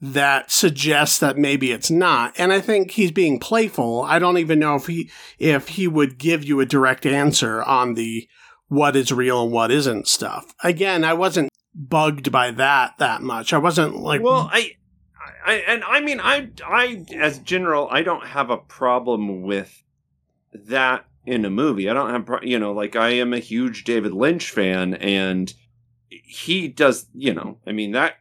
that suggests that maybe it's not. And I think he's being playful. I don't even know if he if he would give you a direct answer on the what is real and what isn't stuff. Again, I wasn't bugged by that that much. I wasn't like well, I, I, and I mean, I, I, as general, I don't have a problem with that in a movie. I don't have, pro- you know, like I am a huge David Lynch fan, and he does, you know, I mean, that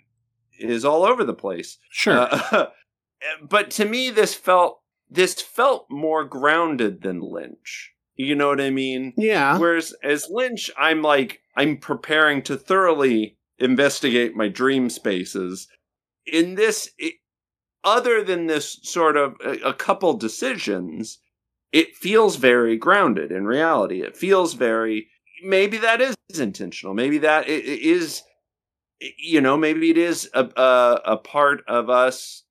is all over the place. sure. Uh, but to me, this felt this felt more grounded than Lynch. You know what I mean? yeah. Whereas as Lynch, I'm like I'm preparing to thoroughly investigate my dream spaces. In this, it, other than this sort of a, a couple decisions, it feels very grounded in reality. It feels very maybe that is intentional. Maybe that i- i- is you know maybe it is a, a a part of us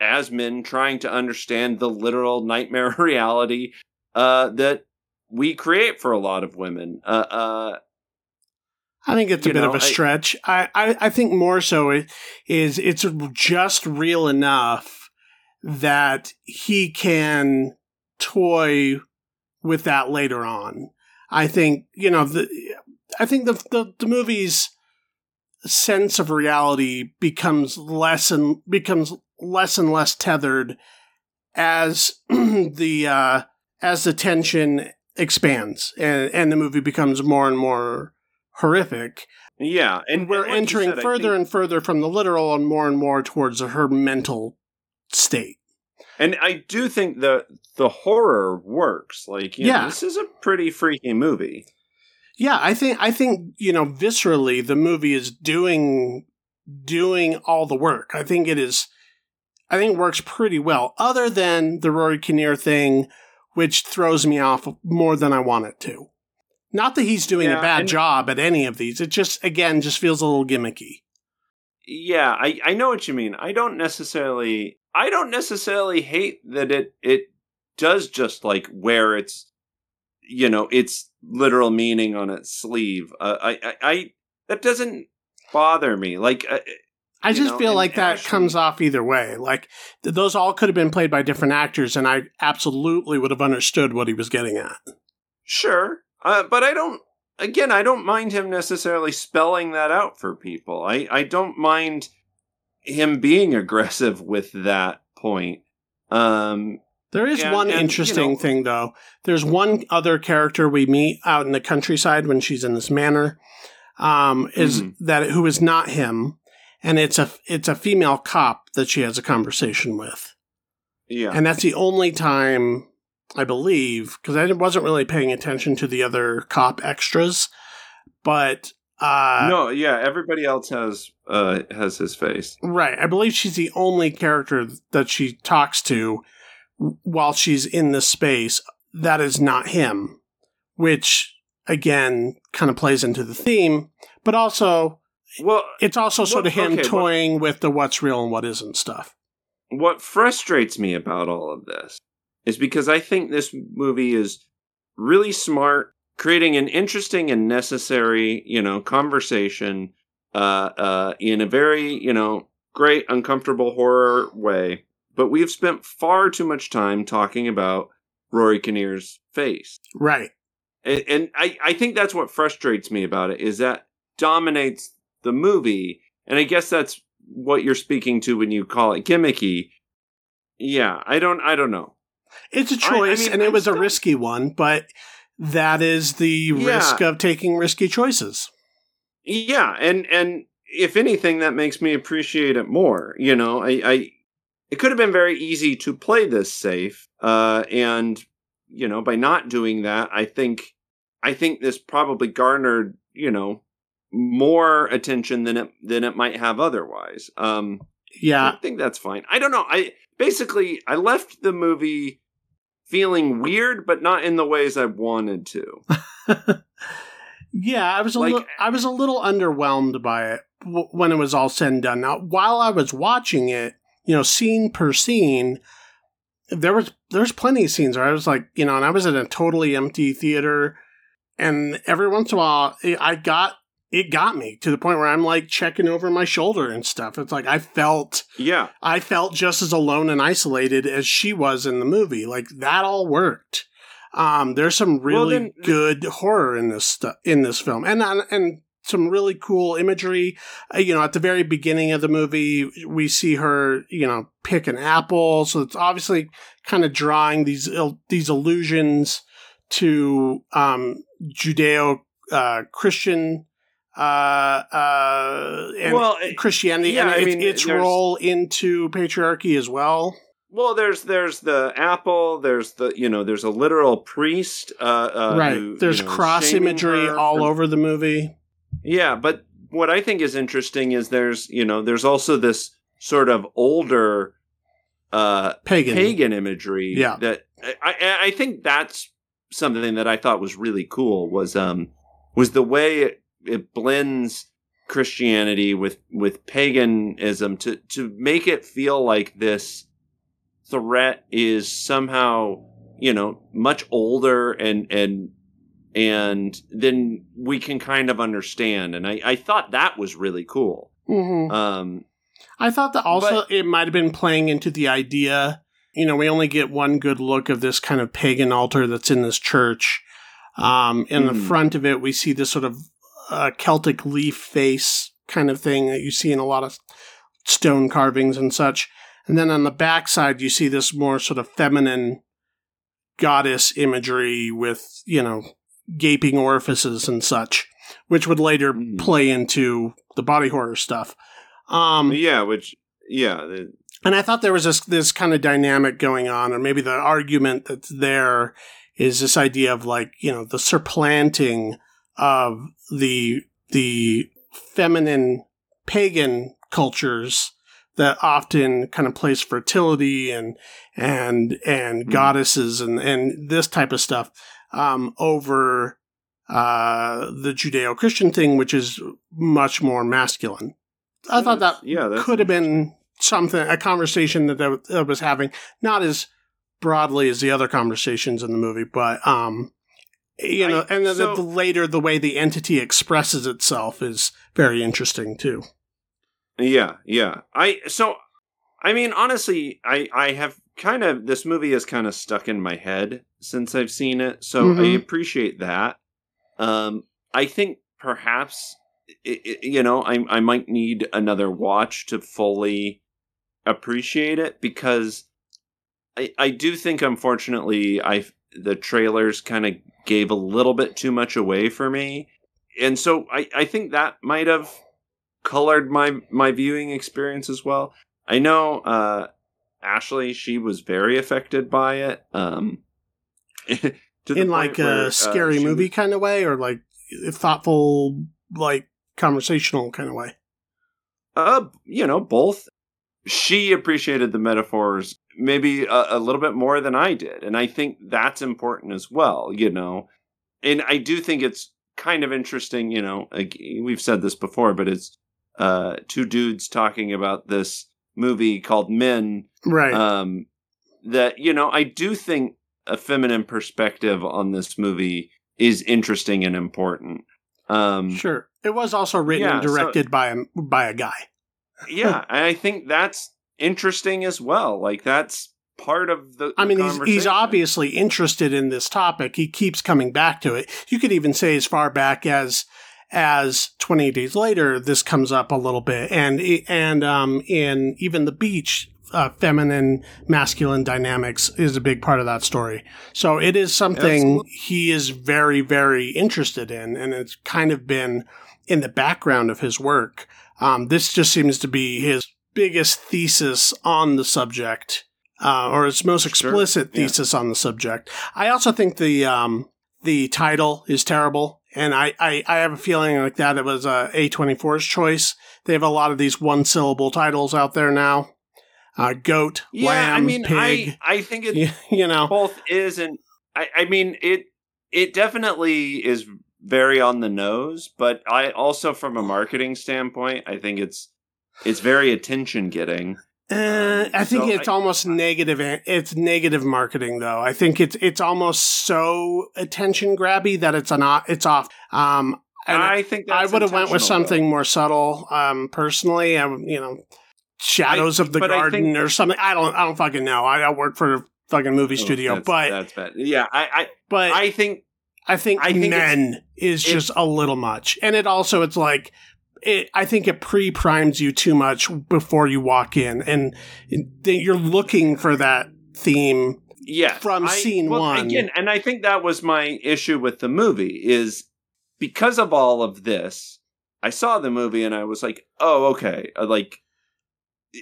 as men trying to understand the literal nightmare reality uh, that we create for a lot of women. Uh, uh, I think it's a bit know, of a stretch. I, I, I think more so it is it's just real enough that he can toy with that later on. I think you know the I think the the, the movie's sense of reality becomes less and becomes less and less tethered as the uh, as the tension expands and, and the movie becomes more and more horrific. Yeah, and And we're like entering said, further think- and further from the literal and more and more towards her mental state. And I do think the the horror works. Like, you know, Yeah. this is a pretty freaky movie. Yeah, I think I think you know viscerally the movie is doing doing all the work. I think it is. I think it works pretty well, other than the Rory Kinnear thing, which throws me off more than I want it to. Not that he's doing Yeah, a bad job at any of these. It just again just feels a little gimmicky. Yeah, I, I know what you mean. I don't necessarily I don't necessarily hate that it it does just like where its you know its literal meaning on its sleeve. Uh, I, I I that doesn't bother me. Like uh, I just know, feel like that comes off either way. Like th- those all could have been played by different actors, and I absolutely would have understood what he was getting at. Sure. Uh, but I don't, again, I don't mind him necessarily spelling that out for people. I, I don't mind him being aggressive with that point. Um, There is And- one and, you interesting know- thing, though. There's one other character we meet out in the countryside when she's in this manor, um, is Mhm. that who is not him, and it's a it's a female cop that she has a conversation with, yeah. and that's the only time I believe because I wasn't really paying attention to the other cop extras, but uh, no, yeah, everybody else has, uh, has his face. Right. I believe she's the only character that she talks to while she's in this space that is not him, which again kind of plays into the theme, but also Well, it's also sort Well, of him okay, what- toying with the what's real and what isn't stuff. what frustrates me about all of this is because I think this movie is really smart, creating an interesting and necessary, you know, conversation uh, uh, in a very, you know, great, uncomfortable horror way. But we've spent far too much time talking about Rory Kinnear's face. Right. And, and I, I think that's what frustrates me about it is that dominates the movie. And I guess that's what you're speaking to when you call it gimmicky. Yeah, I don't I don't know. It's a choice mean, and it was a risky one, but that is the Yeah. risk of taking risky choices. Yeah, and and if anything that makes me appreciate it more, you know. I I it could have been very easy to play this safe uh and you know, by not doing that, I think I think this probably garnered, you know, more attention than it than it might have otherwise. Um Yeah. I think that's fine. I don't know. I basically I left the movie feeling weird, but not in the ways I wanted to. Yeah, I was a Like- little, I was a little underwhelmed by it when it was all said and done. Now, while I was watching it, you know, scene per scene, there was there's plenty of scenes where I was like, you know, and I was in a totally empty theater, and every once in a while, it, I got it got me to the point where I'm like checking over my shoulder and stuff. It's like I felt Yeah. I felt just as alone and isolated as she was in the movie. Like that all worked. Um, there's some really then- good horror in this stu- in this film, and and- and some really cool imagery. Uh, you know, at the very beginning of the movie, we see her, you know, pick an apple. So it's obviously kind of drawing these il- these allusions to um, Judeo uh, Christian uh, uh, and well, it- Christianity yeah, and I its, mean, its role into patriarchy as well. well, there's there's the apple. There's the you know there's a literal priest. Uh, uh, right. who, There's you know, cross imagery all over the movie. Yeah, but what I think is interesting is there's you know there's also this sort of older uh Pagan. pagan imagery Yeah. that I, I I think that's something that I thought was really cool was um was the way it, it blends Christianity with with paganism to to make it feel like this threat is somehow you know much older and and and then we can kind of understand. And I, I thought that was really cool. Mm-hmm. Um, I thought that also but- it might have been playing into the idea. You know, we only get one good look of this kind of pagan altar that's in this church. Um, in the Mhm. front of it, we see this sort of uh, Celtic leaf face kind of thing that you see in a lot of stone carvings and such. And then on the back side, you see this more sort of feminine goddess imagery with, you know, gaping orifices and such, which would later Mhm. play into the body horror stuff. Um, yeah, which yeah, and I thought there was this this kind of dynamic going on, or maybe the argument that's there is this idea of like you know the supplanting of the the feminine pagan cultures that often kind of place fertility and and and Mhm. goddesses and and this type of stuff um, over uh, the Judeo Christian thing, which is much more masculine. I thought that yeah, could have been something a conversation that I was having, not as broadly as the other conversations in the movie, but um, you I- know, and then so- the, later the way the entity expresses itself is very interesting too. Yeah, yeah. I so I mean honestly, I I have kind of this movie is kind of stuck in my head since I've seen it. So I Mhm. appreciate that. Um I think perhaps i i you know, I I might need another watch to fully appreciate it because I I do think unfortunately I the trailers kind of gave a little bit too much away for me. And so I I think that might have colored my my viewing experience as well. I know uh Ashley she was very affected by it. Um In like a uh, scary she movie was- kind of way, or like thoughtful, like conversational kind of way. uh you know both she appreciated the metaphors maybe a, a little bit more than I did and I think that's important as well, you know. And I do think it's kind of interesting, you know, like, we've said this before, but it's uh two dudes talking about this movie called Men Right. um, that you know I do think a feminine perspective on this movie is interesting and important. Um, sure. It was also written yeah, and so- directed by a by a guy. yeah, and I think that's interesting as well. Like that's part of the. I mean, he's, he's obviously interested in this topic. He keeps coming back to it. You could even say as far back as as 28 days later, this comes up a little bit, and and um, in even the beach, uh, feminine masculine dynamics is a big part of that story. So it is something Absolutely. he is very very interested in, and it's kind of been in the background of his work. Um, this just seems to be his biggest thesis on the subject, uh, or his most Sure, explicit yeah. thesis on the subject. I also think the um, the title is terrible, and I, I, I have a feeling like that it was uh, A24's choice. They have a lot of these one syllable titles out there now. Uh, goat, Yeah, lamb, I mean, pig. I I think it you, you know, both is and I, I mean it it definitely is very on the nose but i also from a marketing standpoint i think it's it's very attention getting Uh, I think So it's I- almost negative. It's negative marketing, though. I think it's it's almost so attention grabby that it's an it's off. Um, and i think I would have went with intentional, though. something more subtle. Um, personally, I you know, Shadows I- of the Garden think- or something. I don't I don't fucking know. I, I work for a fucking movie Oh, studio, that's, but that's bad yeah i but i, I think I think, I think men is just a little much, and it also it's like it. I think it pre primes you too much before you walk in, and you're looking for that theme. yeah From I- scene well, one. again and i think that was my issue with the movie is because of all of this i saw the movie and i was like oh okay Uh, like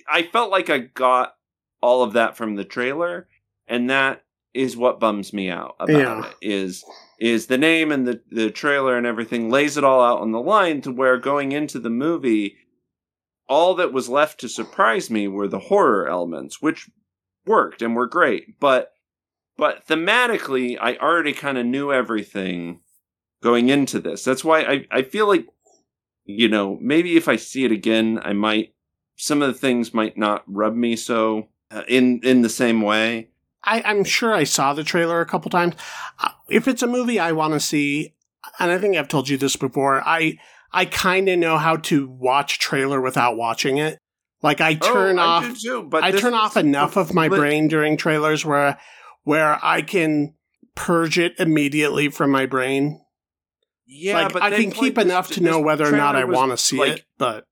i felt like i got all of that from the trailer and that is what bums me out about Yeah. it is is the name and the the trailer and everything lays it all out on the line to where going into the movie all that was left to surprise me were the horror elements which worked and were great. But but thematically i already kind of knew everything going into this. That's why i i feel like you know maybe if i see it again i might some of the things might not rub me so uh, in in the same way I, I'm sure I saw the trailer a couple times. Uh, If it's a movie I want to see, and I think I've told you this before, I I kind of know how to watch a trailer without watching it. Like I turn Oh, I off too, but I turn off enough of my but- brain during trailers where where I can purge it immediately from my brain. Yeah, like but I can keep this- enough to know whether or not I want to see like, it, but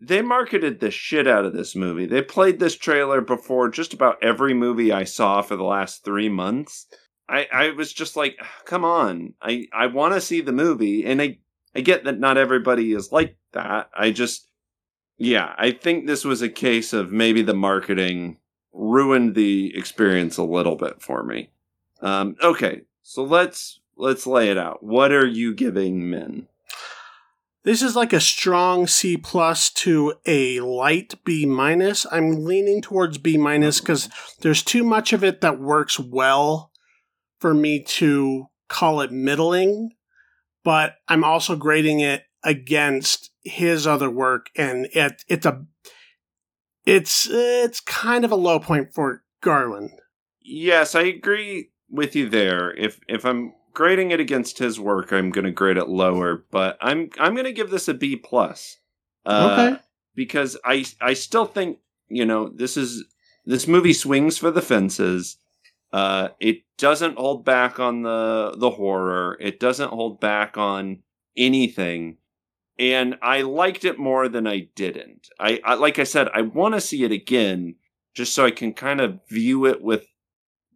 They marketed the shit out of this movie. They played this trailer before just about every movie I saw for the last three months. I, I was just like, come on. I, I want to see the movie. And I, I get that not everybody is like that. I just, yeah, I think this was a case of maybe the marketing ruined the experience a little bit for me. Um, okay, so let's let's lay it out. What are you giving men? This is like a strong C plus to a light B minus. I'm leaning towards B minus because there's too much of it that works well for me to call it middling, but I'm also grading it against his other work, and it it's a it's it's kind of a low point for Garland. Yes, I agree with you there. If if I'm grading it against his work, I'm going to grade it lower, but I'm I'm going to give this a B plus. Uh, Okay. Because I I still think you know this is this movie swings for the fences. Uh, it doesn't hold back on the the horror. It doesn't hold back on anything. And I liked it more than I didn't. I, I like I said, I want to see it again just so I can kind of view it with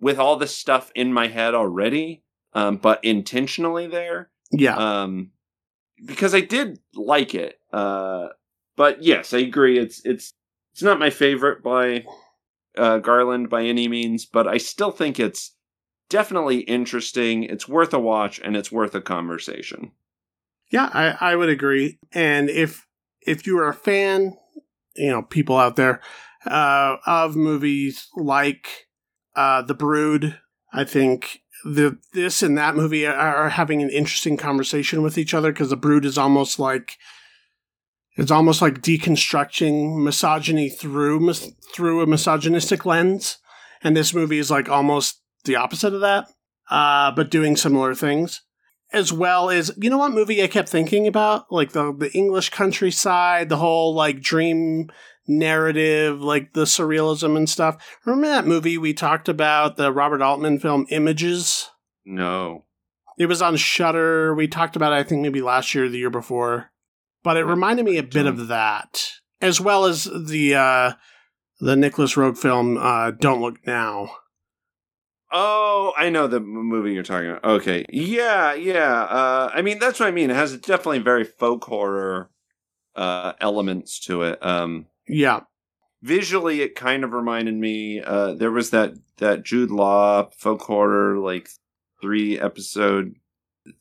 with all this stuff in my head already, um, but intentionally there. Yeah. Um, because I did like it. Uh, but yes, I agree. It's it's it's not my favorite by uh, Garland by any means, but I still think it's definitely interesting. It's worth a watch and it's worth a conversation. Yeah, I, I would agree. And if if you are a fan, you know, people out there uh, of movies like uh, The Brood, I think the this and that movie are, having an interesting conversation with each other because The Brood is almost like it's almost like deconstructing misogyny through mis- through a misogynistic lens, and this movie is like almost the opposite of that, uh, but doing similar things. As well as you know what movie I kept thinking about? Like the the English countryside the whole like dream narrative like the surrealism and stuff remember that movie we talked about the Robert Altman film Images No. it was on Shudder we talked about it I think maybe last year or the year before but it reminded me a bit of that as well as the uh the Nicolas Roeg film uh Don't Look Now Oh, I know the movie you're talking about. Okay. Yeah, yeah. Uh, I mean, that's what I mean. It has definitely very folk horror uh, elements to it. Um, yeah visually, it kind of reminded me. Uh, there was that that Jude Law folk horror like three episode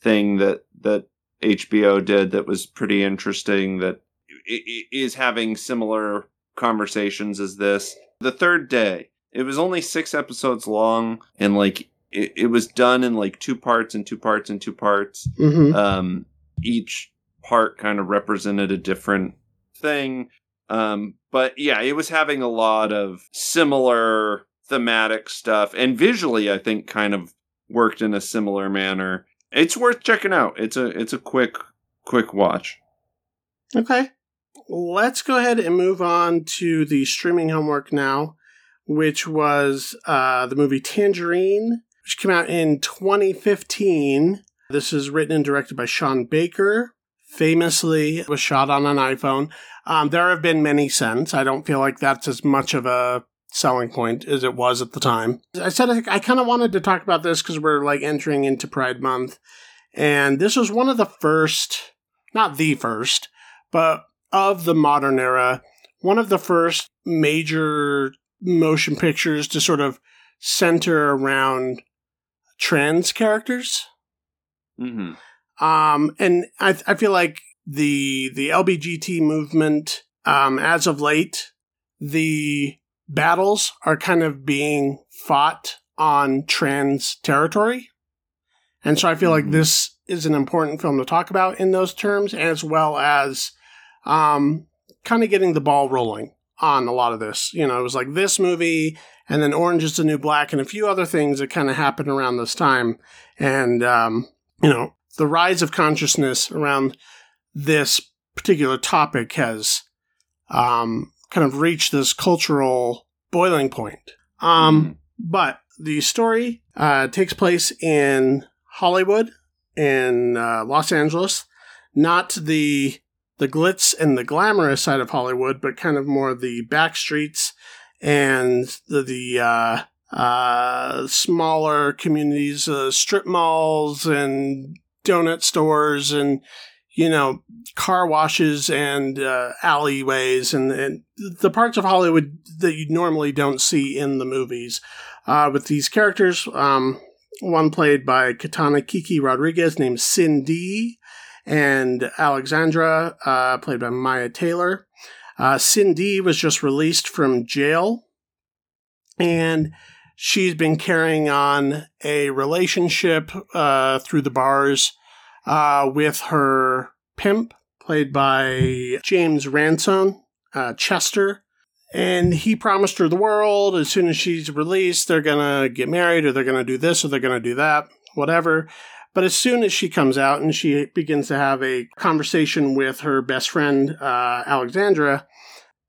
thing that that HBO did that was pretty interesting. That i- i- having similar conversations as this. The third day. It was only six episodes long, and like it, it was done in like two parts and two parts and two parts mm-hmm. um, each part kind of represented a different thing. Um, but yeah, it was having a lot of similar thematic stuff, and visually, I think, kind of worked in a similar manner. It's worth checking out. It's a it's a quick quick watch. Okay. Let's go ahead and move on to the streaming homework now, which was uh, the movie Tangerine, which came out in 2015. This is written and directed by Sean Baker. Famously, was shot on an iPhone. Um, there have been many since. I don't feel like that's as much of a selling point as it was at the time. I said I, I kind of wanted to talk about this because we're like entering into Pride Month, and this was one of the first, not the first, but of the modern era, one of the first major motion pictures to sort of center around trans characters. Mm-hmm. Um, and I, I feel like the the LBGT movement, um, as of late, the battles are kind of being fought on trans territory, and so I feel like Mhm. this is an important film to talk about in those terms, as well as um, kind of getting the ball rolling on a lot of this. You know, it was like this movie and then Orange is the New Black and a few other things that kind of happened around this time. And, um, you know, the rise of consciousness around this particular topic has um, kind of reached this cultural boiling point. Um, mm. But the story uh, takes place in Hollywood, in uh, Los Angeles, not the the glitz and the glamorous side of Hollywood, but kind of more the back streets and the, the uh, uh, smaller communities, uh, strip malls and donut stores and you know car washes and uh, alleyways and, and, the parts of Hollywood that you normally don't see in the movies. Uh, with these characters, um, one played by Kitana Kiki Rodriguez named Cindy, and Alexandra, uh, played by Mya Taylor. Uh, Cindy was just released from jail, and she's been carrying on a relationship uh, through the bars uh, with her pimp, played by James Ransone, uh, Chester. And he promised her the world. As soon as she's released, they're going to get married, or they're going to do this, or they're going to do that, whatever. But as soon as she comes out and she begins to have a conversation with her best friend, uh, Alexandra,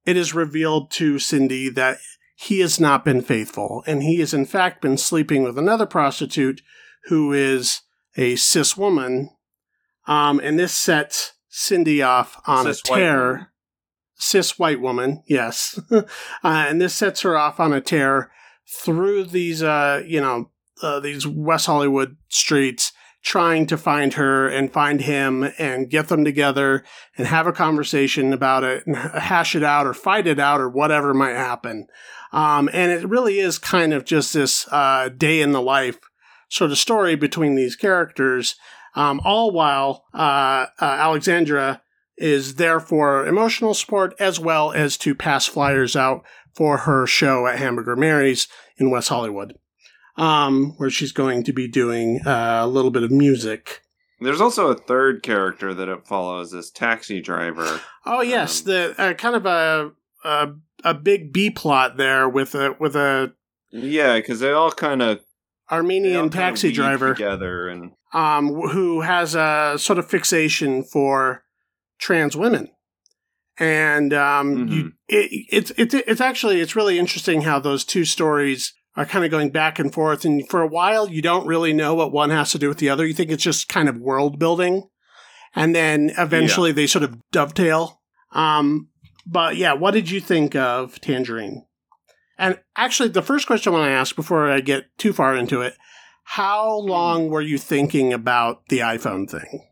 it is revealed to Cindy that he has not been faithful, and he has in fact been sleeping with another prostitute who is a cis woman. Um, and this sets Cindy off on cis a tear. Cis white woman, yes. uh, and this sets her off on a tear through these, uh, you know, uh, these West Hollywood streets trying to find her and find him and get them together and have a conversation about it and hash it out or fight it out or whatever might happen. Um, and it really is kind of just this uh, day in the life sort of story between these characters, um, all while uh, uh, Alexandra is there for emotional support as well as to pass flyers out for her show at Hamburger Mary's in West Hollywood um, where she's going to be doing uh, a little bit of music. There's also a third character that it follows, this taxi driver. Oh yes, um, the uh, kind of a, a, a big B plot there with a with a yeah, because they all kind of Armenian taxi driver together and um who has a sort of fixation for trans women and um, mm-hmm. you, it, it's it's it's actually it's really interesting how those two stories are kind of going back and forth. And for a while, you don't really know what one has to do with the other. You think it's just kind of world building. And then eventually yeah. they sort of dovetail. Um, but yeah, what did you think of Tangerine? And actually, the first question I want to ask before I get too far into it how long were you thinking about the iPhone thing?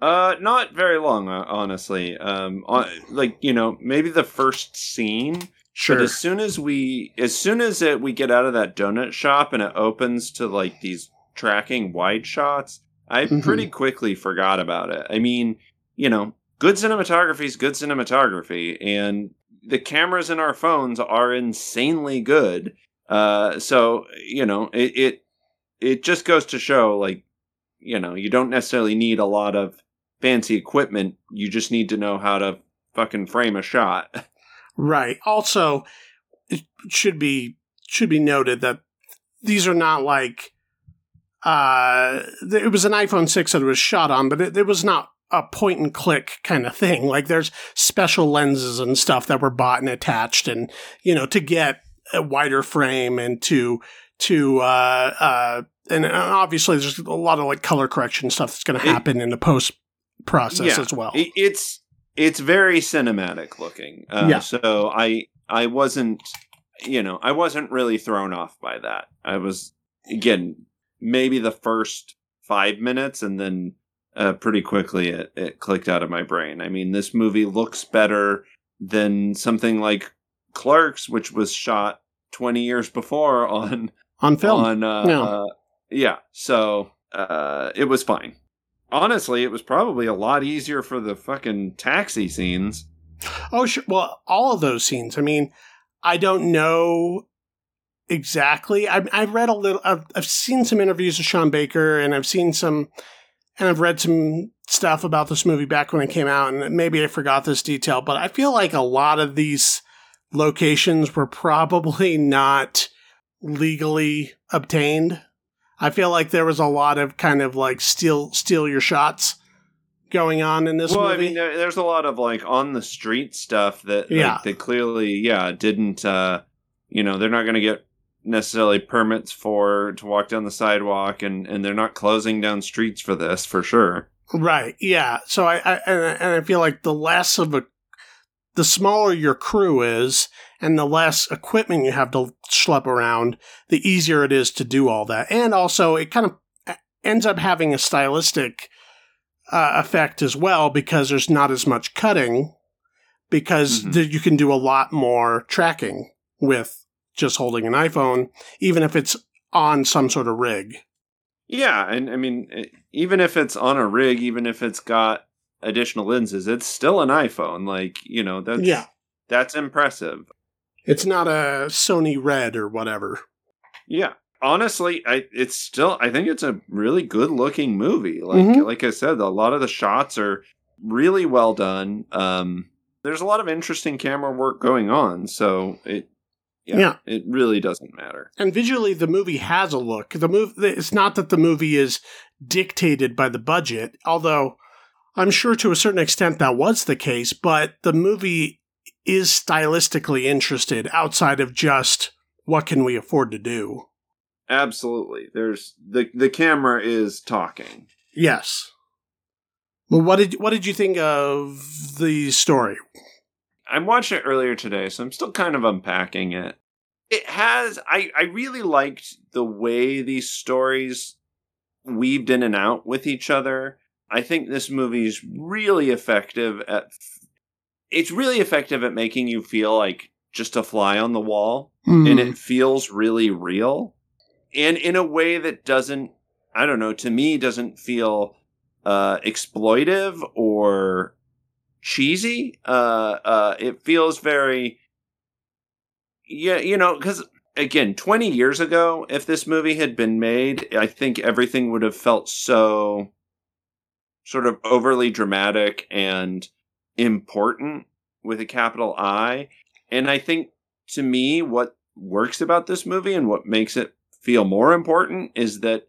Uh, not very long, uh, honestly. Um, like you know, maybe the first scene Sure. But as soon as we, as soon as it, we get out of that donut shop and it opens to like these tracking wide shots, I mm-hmm. pretty quickly forgot about it. I mean, you know, good cinematography is good cinematography, and the cameras in our phones are insanely good. Uh, so you know, it, it it just goes to show, like, you know, you don't necessarily need a lot of fancy equipment. You just need to know how to fucking frame a shot. Right. Also, it should be should be noted that these are not like uh it was an iPhone 6 that it was shot on, but it, it was not a point and click kind of thing. Like there's special lenses and stuff that were bought and attached and you know to get a wider frame and to to uh uh and obviously there's a lot of like color correction stuff that's going to happen it, in the post process yeah, as well. It's it's very cinematic looking. Uh, yeah. So I I wasn't you know I wasn't really thrown off by that. I was again maybe the first five minutes and then uh, pretty quickly it, it clicked out of my brain. I mean, this movie looks better than something like Clerks, which was shot 20 years before on on film. On uh, yeah. Yeah. So uh, it was fine honestly, it was probably a lot easier for the fucking taxi scenes. Oh, sure. Well, all of those scenes. I mean, I don't know exactly. I, I've read a little. I've, I've seen some interviews with Sean Baker, and I've seen some, and I've read some stuff about this movie back when it came out, and maybe I forgot this detail, but I feel like a lot of these locations were probably not legally obtained. I feel like there was a lot of kind of like steal steal your shots going on in this well, movie. I mean, there, there's a lot of like on the street stuff that Yeah. like, they clearly, yeah, didn't. uh You know, they're not going to get necessarily permits for to walk down the sidewalk, and and they're not closing down streets for this for sure. Right. Yeah. So I, I and, I- and I feel like the less of a the smaller your crew is and the less equipment you have to schlep around, the easier it is to do all that. And also it kind of uh, ends up having a stylistic uh, effect as well because there's not as much cutting because Mhm. th- you can do a lot more tracking with just holding an iPhone even if it's on some sort of rig. Yeah, and I mean, even if it's on a rig, even if it's got additional lenses, it's still an iPhone. Like you know, that's Yeah. that's impressive. It's not a Sony Red or whatever. Yeah. Honestly, I it's still I think it's a really good looking movie. Like Mhm. like I said, a lot of the shots are really well done. Um there's a lot of interesting camera work going on, so it yeah, Yeah. it really doesn't matter. And visually, the movie has a look. The move. It's not that the movie is dictated by the budget, although I'm sure to a certain extent that was the case. But the movie is stylistically interested outside of just what can we afford to do. Absolutely. There's the the camera is talking. Yes. Well, what did what did you think of the story? I watched it earlier today, so I'm still kind of unpacking it. It has I I really liked the way these stories weaved in and out with each other. I think this movie is really effective at it's really effective at making you feel like just a fly on the wall Hmm. and it feels really real and in a way that doesn't i don't know to me doesn't feel uh exploitive or cheesy uh uh it feels very yeah you know because again 20 years ago if this movie had been made i think everything would have felt so sort of overly dramatic and important with a capital i. And i think to me what works about this movie and what makes it feel more important is that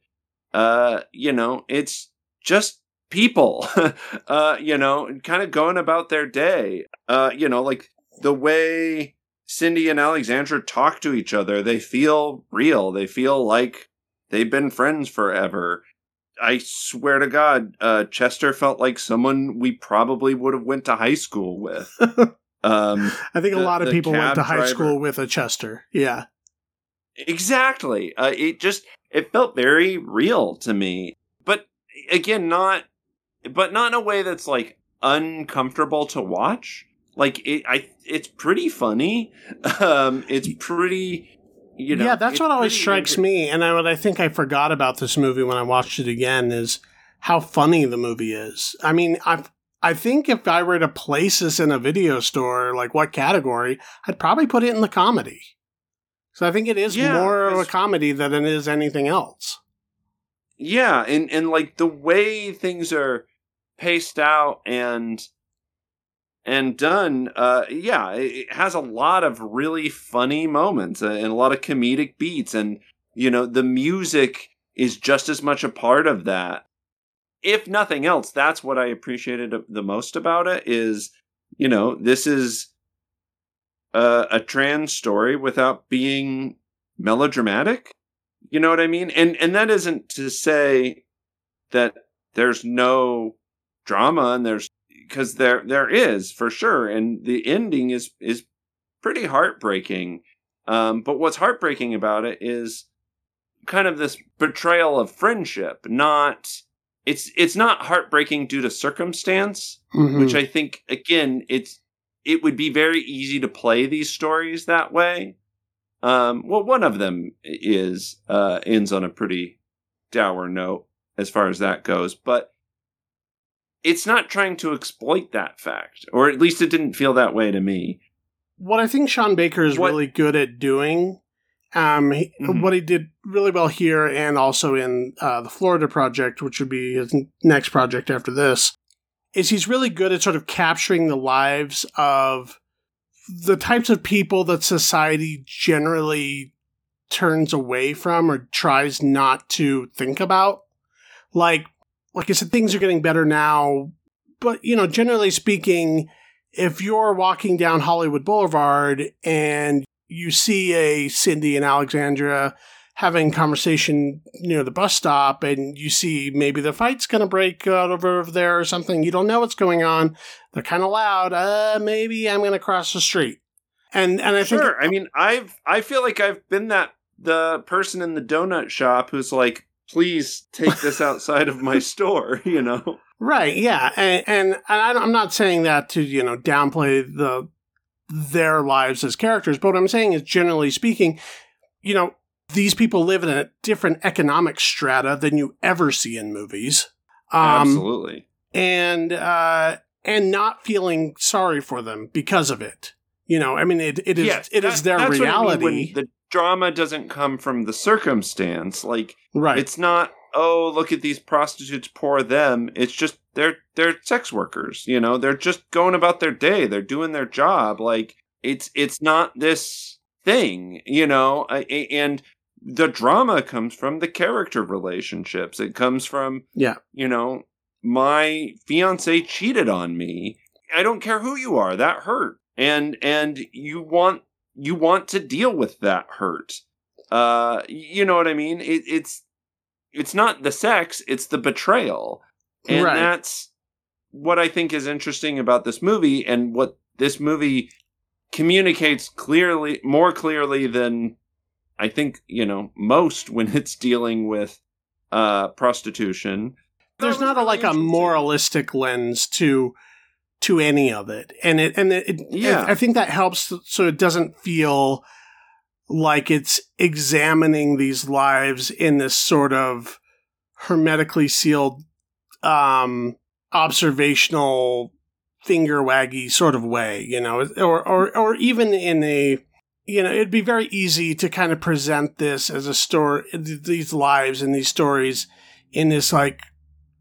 uh you know it's just people uh you know kind of going about their day. Uh you know like the way Cindy and Alexandra talk to each other they feel real. They feel like they've been friends forever I swear to God, uh, Chester felt like someone we probably would have went to high school with. Um, I think a the- lot of people went to high driver. school with a Chester. Yeah. Exactly. Uh, it just it felt very real to me, but again, not but not in a way that's like uncomfortable to watch. Like it, I it's pretty funny. Um, it's pretty, you know. yeah, that's what always strikes me. And I, what I think I forgot about this movie when I watched it again is how funny the movie is. I mean, I I think if I were to place this in a video store, like what category, I'd probably put it in the comedy. So I think it is Yeah, more of a comedy than it is anything else. Yeah, and and like the way things are paced out and and done uh yeah it, has a lot of really funny moments uh, and a lot of comedic beats and you know the music is just as much a part of that. If nothing else that's what i appreciated the most about it is you know this is a, a trans story without being melodramatic you know what i mean? And and that isn't to say that there's no drama and there's because there there is for sure and the ending is is pretty heartbreaking um but what's heartbreaking about it is kind of this betrayal of friendship not it's it's not heartbreaking due to circumstance Mhm. which i think again it's it would be very easy to play these stories that way um well one of them is uh ends on a pretty dour note as far as that goes but it's not trying to exploit that fact or at least it didn't feel that way to me what I think Sean Baker is What- really good at doing, um, he, Mhm. what he did really well here and also in uh, the Florida project, which would be his next project after this, is he's really good at sort of capturing the lives of the types of people that society generally turns away from or tries not to think about. Like, like I said, things are getting better now, but you know, generally speaking, if you're walking down Hollywood Boulevard and you see a Cindy and Alexandra having conversation near the bus stop and you see maybe the fight's going to break out over there or something you don't know what's going on they're kind of loud uh maybe i'm going to cross the street and and i sure. think I mean, I've I feel like I've been that the person in the donut shop who's like, please take this outside of my store. You know. Right, yeah, and, and, I'm not saying that to you know downplay the their lives as characters, but what I'm saying is generally speaking, you know, these people live in a different economic strata than you ever see in movies, um, Absolutely. and uh, and not feeling sorry for them because of it. You know, I mean, it, it is Yes, it is that- their that's what I mean reality, the drama doesn't come from the circumstance. Like right? it's not. Oh, look at these prostitutes, poor them. It's just they're they're sex workers. You know, they're just going about their day. They're doing their job. Like it's it's not this thing. You know, and the drama comes from the character relationships. It comes from Yeah. You know, my fiance cheated on me. I don't care who you are. That hurt, and and you want you want to deal with that hurt. Uh, you know what I mean? It, it's it's not the sex; it's the betrayal, and Right. that's what I think is interesting about this movie, and what this movie communicates clearly, more clearly than I think you know most when it's dealing with uh prostitution. there's not a like a moralistic lens to to any of it and it and it, it Yeah. I, I think that helps so it doesn't feel like it's examining these lives in this sort of hermetically sealed um observational finger waggy sort of way you know or or or even in a you know it'd be very easy to kind of present this as a story these lives and these stories in this like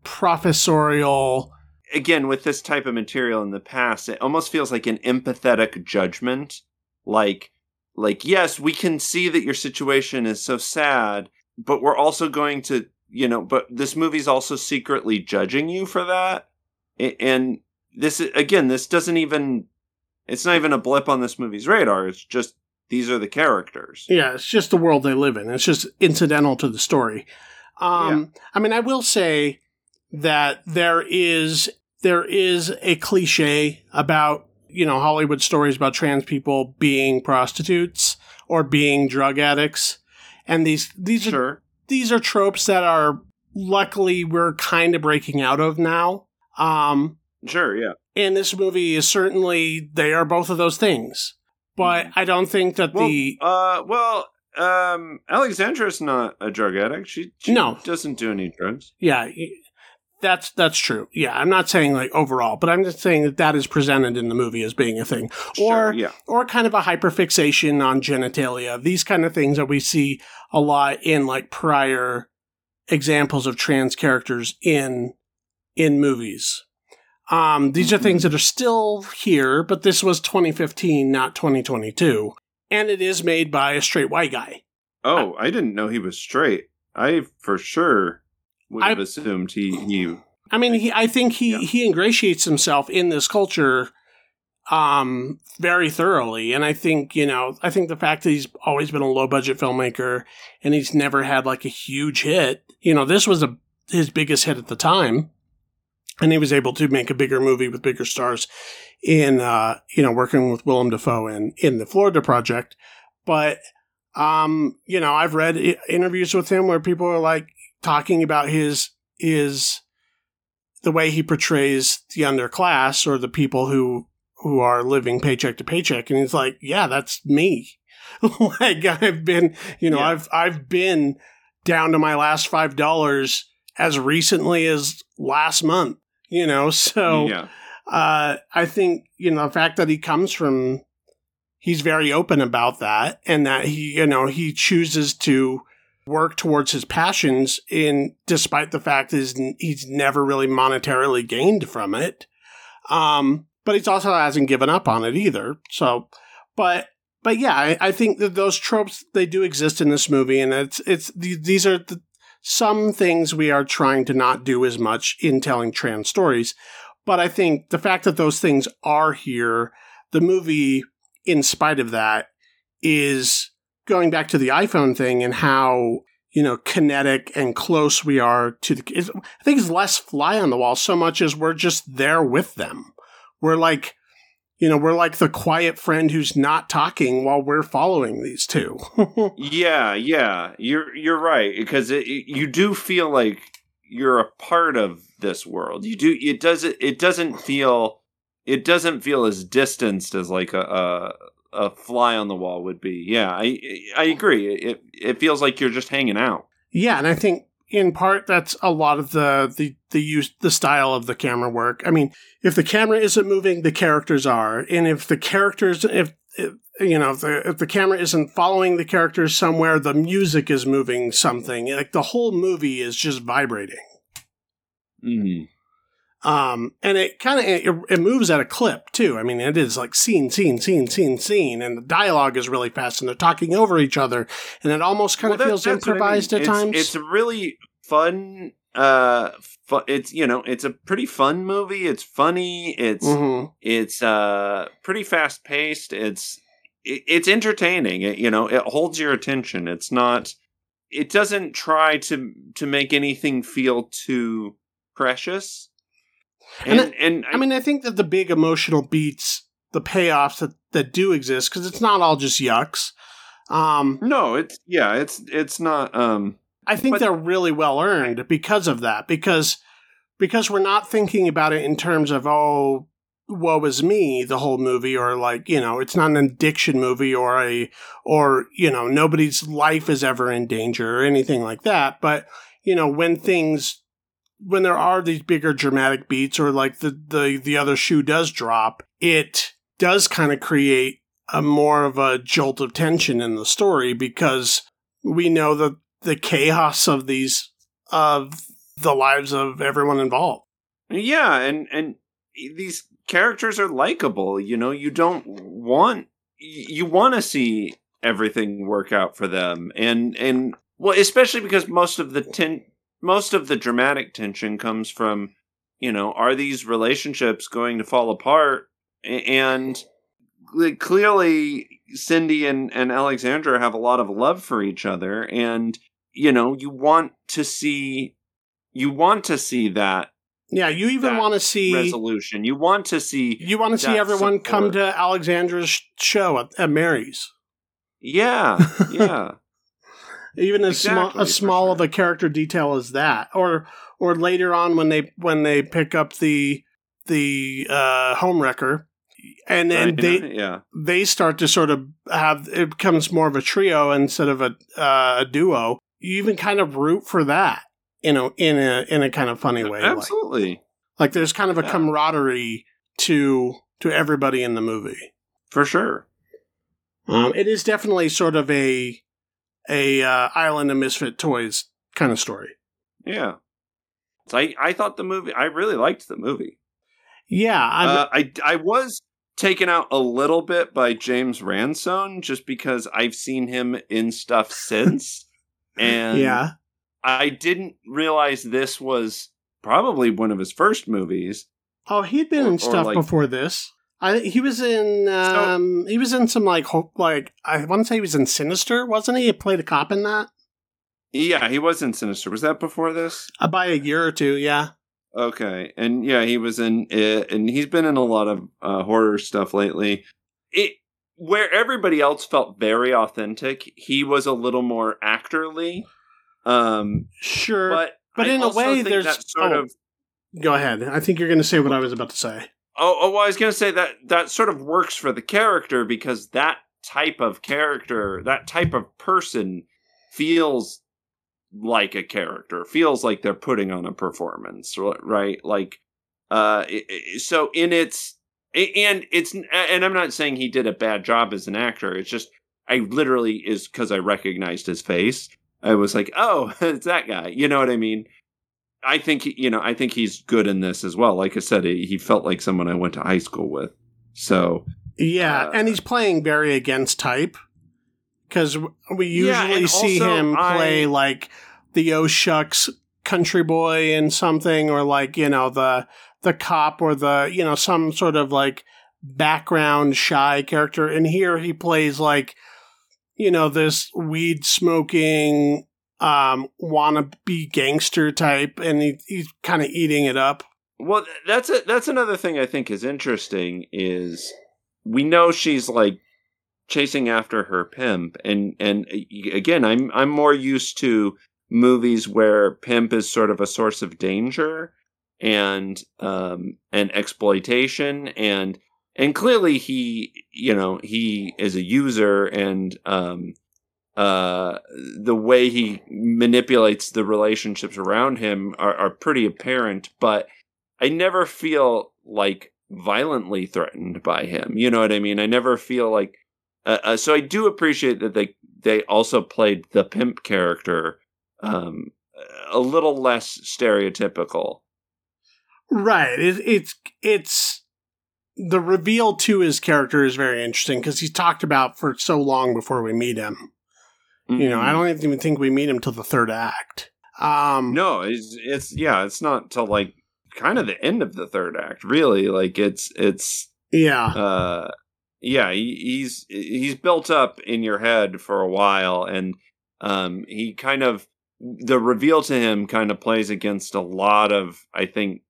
professorial again with this type of material in the past it almost feels like an empathetic judgment. Like like yes we can see that your situation is so sad but we're also going to you know but this movie's also secretly judging you for that. And this again this doesn't even it's not even a blip on this movie's radar. It's just these are the characters. Yeah, it's just the world they live in. It's just incidental to the story. Um, I mean, I will say that there is there is a cliche about you know Hollywood stories about trans people being prostitutes or being drug addicts, and these these are these are tropes that are luckily we're kind of breaking out of now. Um, sure yeah. and this movie is certainly they are both of those things, but I don't think that well, the uh well um alexandra's not a drug addict. She, she No. doesn't do any drugs. Yeah, that's that's true. Yeah, I'm not saying like overall, but I'm just saying that that is presented in the movie as being a thing, Sure, or yeah or kind of a hyperfixation on genitalia. These kind of things that we see a lot in like prior examples of trans characters in in movies. Um, these are Mhm. things that are still here, but this was 2015, not 2022, and it is made by a straight white guy. Oh, I didn't know he was straight. I for sure would I- have assumed he he. I mean, he, I think he, Yeah. he ingratiates himself in this culture um, very thoroughly. And I think, you know, I think the fact that he's always been a low budget filmmaker and he's never had like a huge hit, you know, this was a, his biggest hit at the time. And he was able to make a bigger movie with bigger stars in, uh, you know, working with Willem Dafoe in, in the Florida Project. But, um, you know, I've read interviews with him where people are like talking about his, is the way he portrays the underclass or the people who who are living paycheck to paycheck. And he's like yeah that's me. Like i've been you know Yeah. i've i've been down to my last five dollars as recently as last month you know? So yeah, uh, I think you know the fact that he comes from, he's very open about that, and that he you know he chooses to work towards his passions in despite the fact is he's never really monetarily gained from it. Um, but he's also hasn't given up on it either. So, but but yeah, I, I think that those tropes they do exist in this movie, and it's it's these are the, some things we are trying to not do as much in telling trans stories. But I think the fact that those things are here, the movie, in spite of that, is going back to the iPhone thing and how you know kinetic and close we are to the. I think it's less fly on the wall so much as we're just there with them. We're like, you know, we're like the quiet friend who's not talking while we're following these two. yeah, yeah, you're you're right because it, you do feel like you're a part of this world. You do. It doesn't. It doesn't feel. It doesn't feel as distanced as like a, a a fly on the wall would be. Yeah, I I agree. It it feels like you're just hanging out. Yeah, and I think in part that's a lot of the the the use the style of the camera work. I mean, if the camera isn't moving, the characters are, and if the characters if, if you know if the if the camera isn't following the characters somewhere, the music is moving something. Like the whole movie is just vibrating. Mm. Um, and it kind of it, it, moves at a clip too. I mean, it is like scene, scene, scene, scene, scene, and the dialogue is really fast, and they're talking over each other, and it almost kind well, of feels improvised I mean. at it's, times. It's a really fun. Uh, fu- it's you know, it's a pretty fun movie. It's funny. It's mm-hmm. it's uh pretty fast paced. It's it, it's entertaining. It, you know, it holds your attention. It's not. It doesn't try to to make anything feel too precious and, and, and I, I, mean, I think that the big emotional beats, the payoffs that, that do exist, because it's not all just yucks. Um, no, it's yeah, it's it's not. Um, I think but, they're really well earned because of that. Because because we're not thinking about it in terms of oh, woe is me, the whole movie, or like you know, it's not an addiction movie or a or you know, nobody's life is ever in danger or anything like that. But you know, when things when there are these bigger dramatic beats or like the the the other shoe does drop, it does kind of create a more of a jolt of tension in the story because we know that the chaos of these of the lives of everyone involved. Yeah, and and these characters are likable. You know, you don't want you want to see everything work out for them, and and well, especially because most of the ten, most of the dramatic tension comes from, you know, are these relationships going to fall apart? And clearly, Cindy and, and Alexandra have a lot of love for each other. And, you know, you want to see, you want to see that. Yeah, you even want to see resolution. You want to see. You want to see everyone support. come to Alexandra's show at, at Mary's. Yeah, yeah even as exactly, small as small sure. of a character detail as that or or later on when they when they pick up the the uh home wrecker and then right, they yeah. they start to sort of have it becomes more of a trio instead of a uh, a duo you even kind of root for that you know in a in a kind of funny way absolutely like, like there's kind of a yeah. camaraderie to to everybody in the movie for sure um, it is definitely sort of a a uh, Island of Misfit Toys kind of story. Yeah. So I, I thought the movie, I really liked the movie. Yeah. Uh, I, I was taken out a little bit by James Ransone just because I've seen him in stuff since. and yeah. I didn't realize this was probably one of his first movies. Oh, he'd been or, in stuff like, before this. I he was in um he was in some like hope like I want to say he was in Sinister, wasn't he? He played a cop in that. Yeah, he was in Sinister. Was that before this? Uh, by a year or two, yeah. Okay, and yeah, he was in it, and he's been in a lot of uh, horror stuff lately. It where everybody else felt very authentic, he was a little more actorly. Um, sure, but but I in a way, there's sort oh, of. Go ahead. I think you're going to say what I was about to say. Oh, oh well, I was going to say that that sort of works for the character because that type of character, that type of person feels like a character, feels like they're putting on a performance, right? Like, uh, so in its, and it's, and I'm not saying he did a bad job as an actor. It's just, I literally is because I recognized his face. I was like, oh, it's that guy. You know what I mean? I think you know I think he's good in this as well. Like I said, he, felt like someone I went to high school with. So yeah, Uh, and he's playing very against type because we usually and see him play I- like the oh shucks country boy in something, or like you know the the cop or the you know some sort of like background shy character. And here he plays like you know this weed smoking um wannabe gangster type, and he, he's kind of eating it up. Well, that's a, that's another thing I think is interesting is we know she's like chasing after her pimp, and and uh, again, I'm I'm more used to movies where pimp is sort of a source of danger and um and exploitation and and clearly he you know he is a user and um uh the way he manipulates the relationships around him are, are pretty apparent but I never feel like violently threatened by him. You know what I mean? I never feel like. Uh, uh, so I do appreciate that they they also played the pimp character um, a little less stereotypical. Right. It, it's it's the reveal to his character is very interesting because he's talked about for so long before we meet him. You know, I don't even think we meet him till the third act. Um, No, it's it's yeah, it's not till like kind of the end of the third act. Really, like it's it's Yeah. uh yeah he, he's he's built up in your head for a while and um he kind of the reveal to him kind of plays against a lot of i think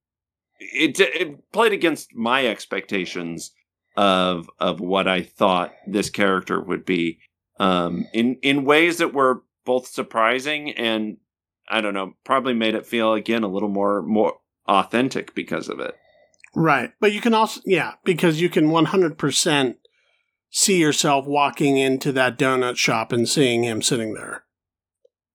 it it played against my expectations of of what i thought this character would be um in in ways that were both surprising and i don't know probably made it feel again a little more more authentic because of it Right. But you can also, yeah, because you can 100% see yourself walking into that donut shop and seeing him sitting there.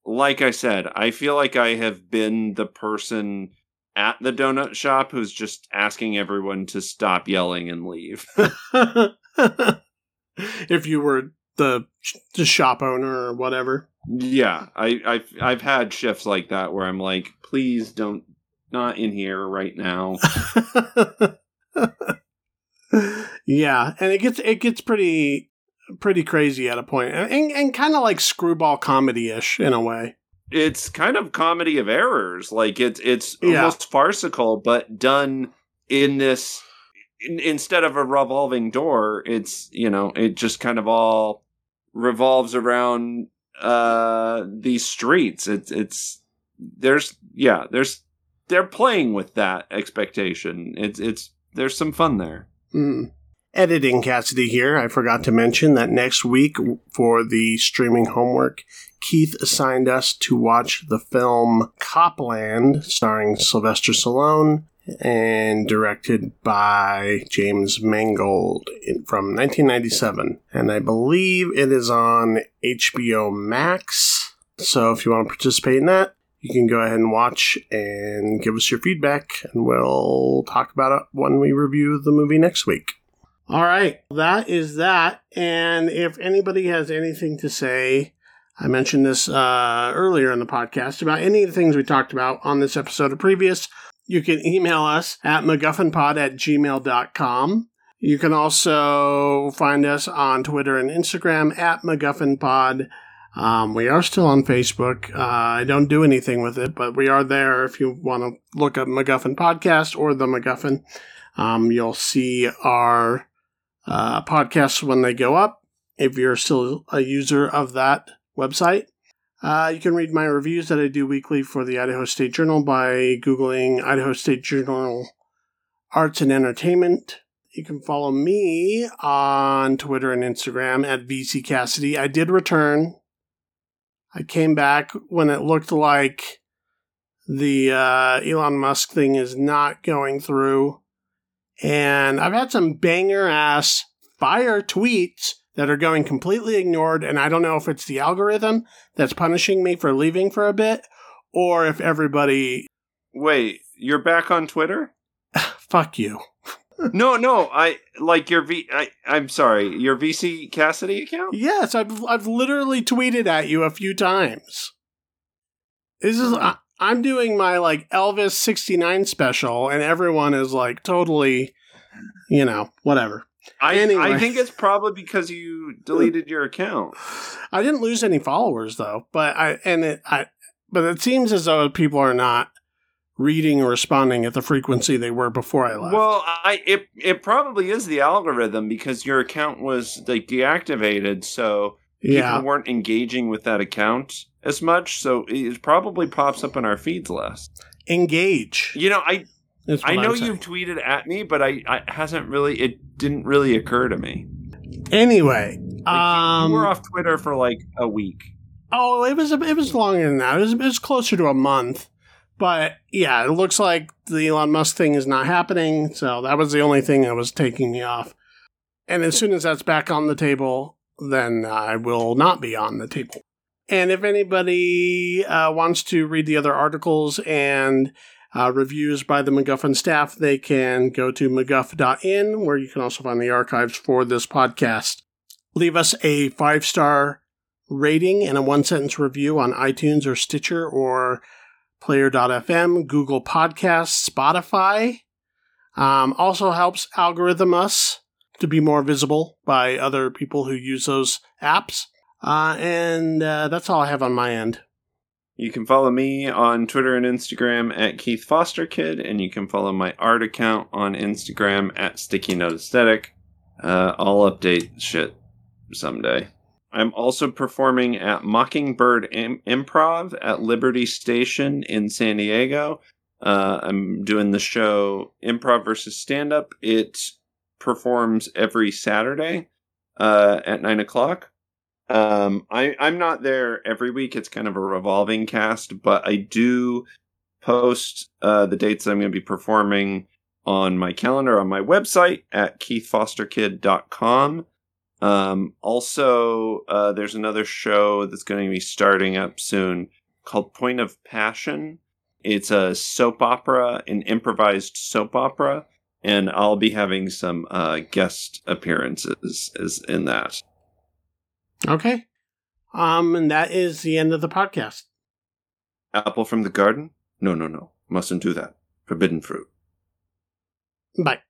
like I said, I feel like I have been the person at the donut shop who's just asking everyone to stop yelling and leave. if you were the, the shop owner or whatever. yeah, I, I've I've had shifts like that where I'm like, please don't not in here right now. yeah, and it gets it gets pretty pretty crazy at a point, and and, and kind of like screwball comedy ish in a way. It's kind of comedy of errors. Like it's it's Yeah. almost farcical, but done in this in, instead of a revolving door. It's you know it just kind of all revolves around uh these streets. It's it's there's yeah there's they're playing with that expectation. It's it's there's some fun there. Mm. Editing Cassidy here. I forgot to mention that next week for the streaming homework, Keith assigned us to watch the film Cop Land, starring Sylvester Stallone and directed by James Mangold from 1997. And I believe it is on HBO Max. So if you want to participate in that, you can go ahead and watch and give us your feedback, and we'll talk about it when we review the movie next week. All right, that is that. And if anybody has anything to say, I mentioned this uh, earlier in the podcast about any of the things we talked about on this episode or previous, you can email us at MacGuffinPod at gmail.com. You can also find us on Twitter and Instagram at MacGuffinPod. Um, we are still on Facebook. Uh, I don't do anything with it, but we are there if you want to look up MacGuffin Podcast or The MacGuffin. Um, you'll see our uh, podcasts when they go up if you're still a user of that website. Uh, you can read my reviews that I do weekly for the Idaho State Journal by Googling Idaho State Journal Arts and Entertainment. You can follow me on Twitter and Instagram at VC Cassidy. I did return. I came back when it looked like the uh, Elon Musk thing is not going through. And I've had some banger ass fire tweets that are going completely ignored. And I don't know if it's the algorithm that's punishing me for leaving for a bit or if everybody, Wait, you're back on Twitter? fuck you. no, no, I like your V. I, I'm sorry, your VC Cassidy account. Yes, I've, I've literally tweeted at you a few times. This is, hmm. I, I'm doing my like Elvis 69 special and everyone is like totally you know, whatever. I Anyway. I think it's probably because you deleted your account. I didn't lose any followers though, but I and it I but it seems as though people are not reading or responding at the frequency they were before I left. Well, I it it probably is the algorithm because your account was like deactivated, so yeah. people weren't engaging with that account as much. So it probably pops up in our feeds less. Engage. You know, I I know you've tweeted at me, but I, I hasn't really. It didn't really occur to me. Anyway, Like, you- um, you were off Twitter for like a week. Oh, it was it was longer than that. It was, it was closer to a month. But yeah, it looks like the Elon Musk thing is not happening. So that was the only thing that was taking me off. And as soon as that's back on the table, then I will not be on the table. And if anybody uh, wants to read the other articles and uh, reviews by the MacGuffin staff, they can go to MacGuff.in, where you can also find the archives for this podcast. Leave us a five star rating and a one sentence review on iTunes or Stitcher or Player.fm, Google Podcasts, Spotify. Um, also helps algorithm us to be more visible by other people who use those apps. Uh, and uh, that's all I have on my end. You can follow me on Twitter and Instagram at Keith Foster Kid, and you can follow my art account on Instagram at Sticky Note Aesthetic. Uh, I'll update shit someday. I'm also performing at Mockingbird Im- Improv at Liberty Station in San Diego. Uh, I'm doing the show Improv versus Stand Up. It performs every Saturday uh, at nine o'clock. Um, I I'm not there every week. It's kind of a revolving cast, but I do post uh, the dates I'm going to be performing on my calendar on my website at keithfosterkid.com. Um, also, uh, there's another show that's going to be starting up soon called Point of Passion. It's a soap opera, an improvised soap opera, and I'll be having some uh, guest appearances in that. Okay. Um, and that is the end of the podcast. Apple from the garden? No, no, no. Mustn't do that. Forbidden fruit. Bye.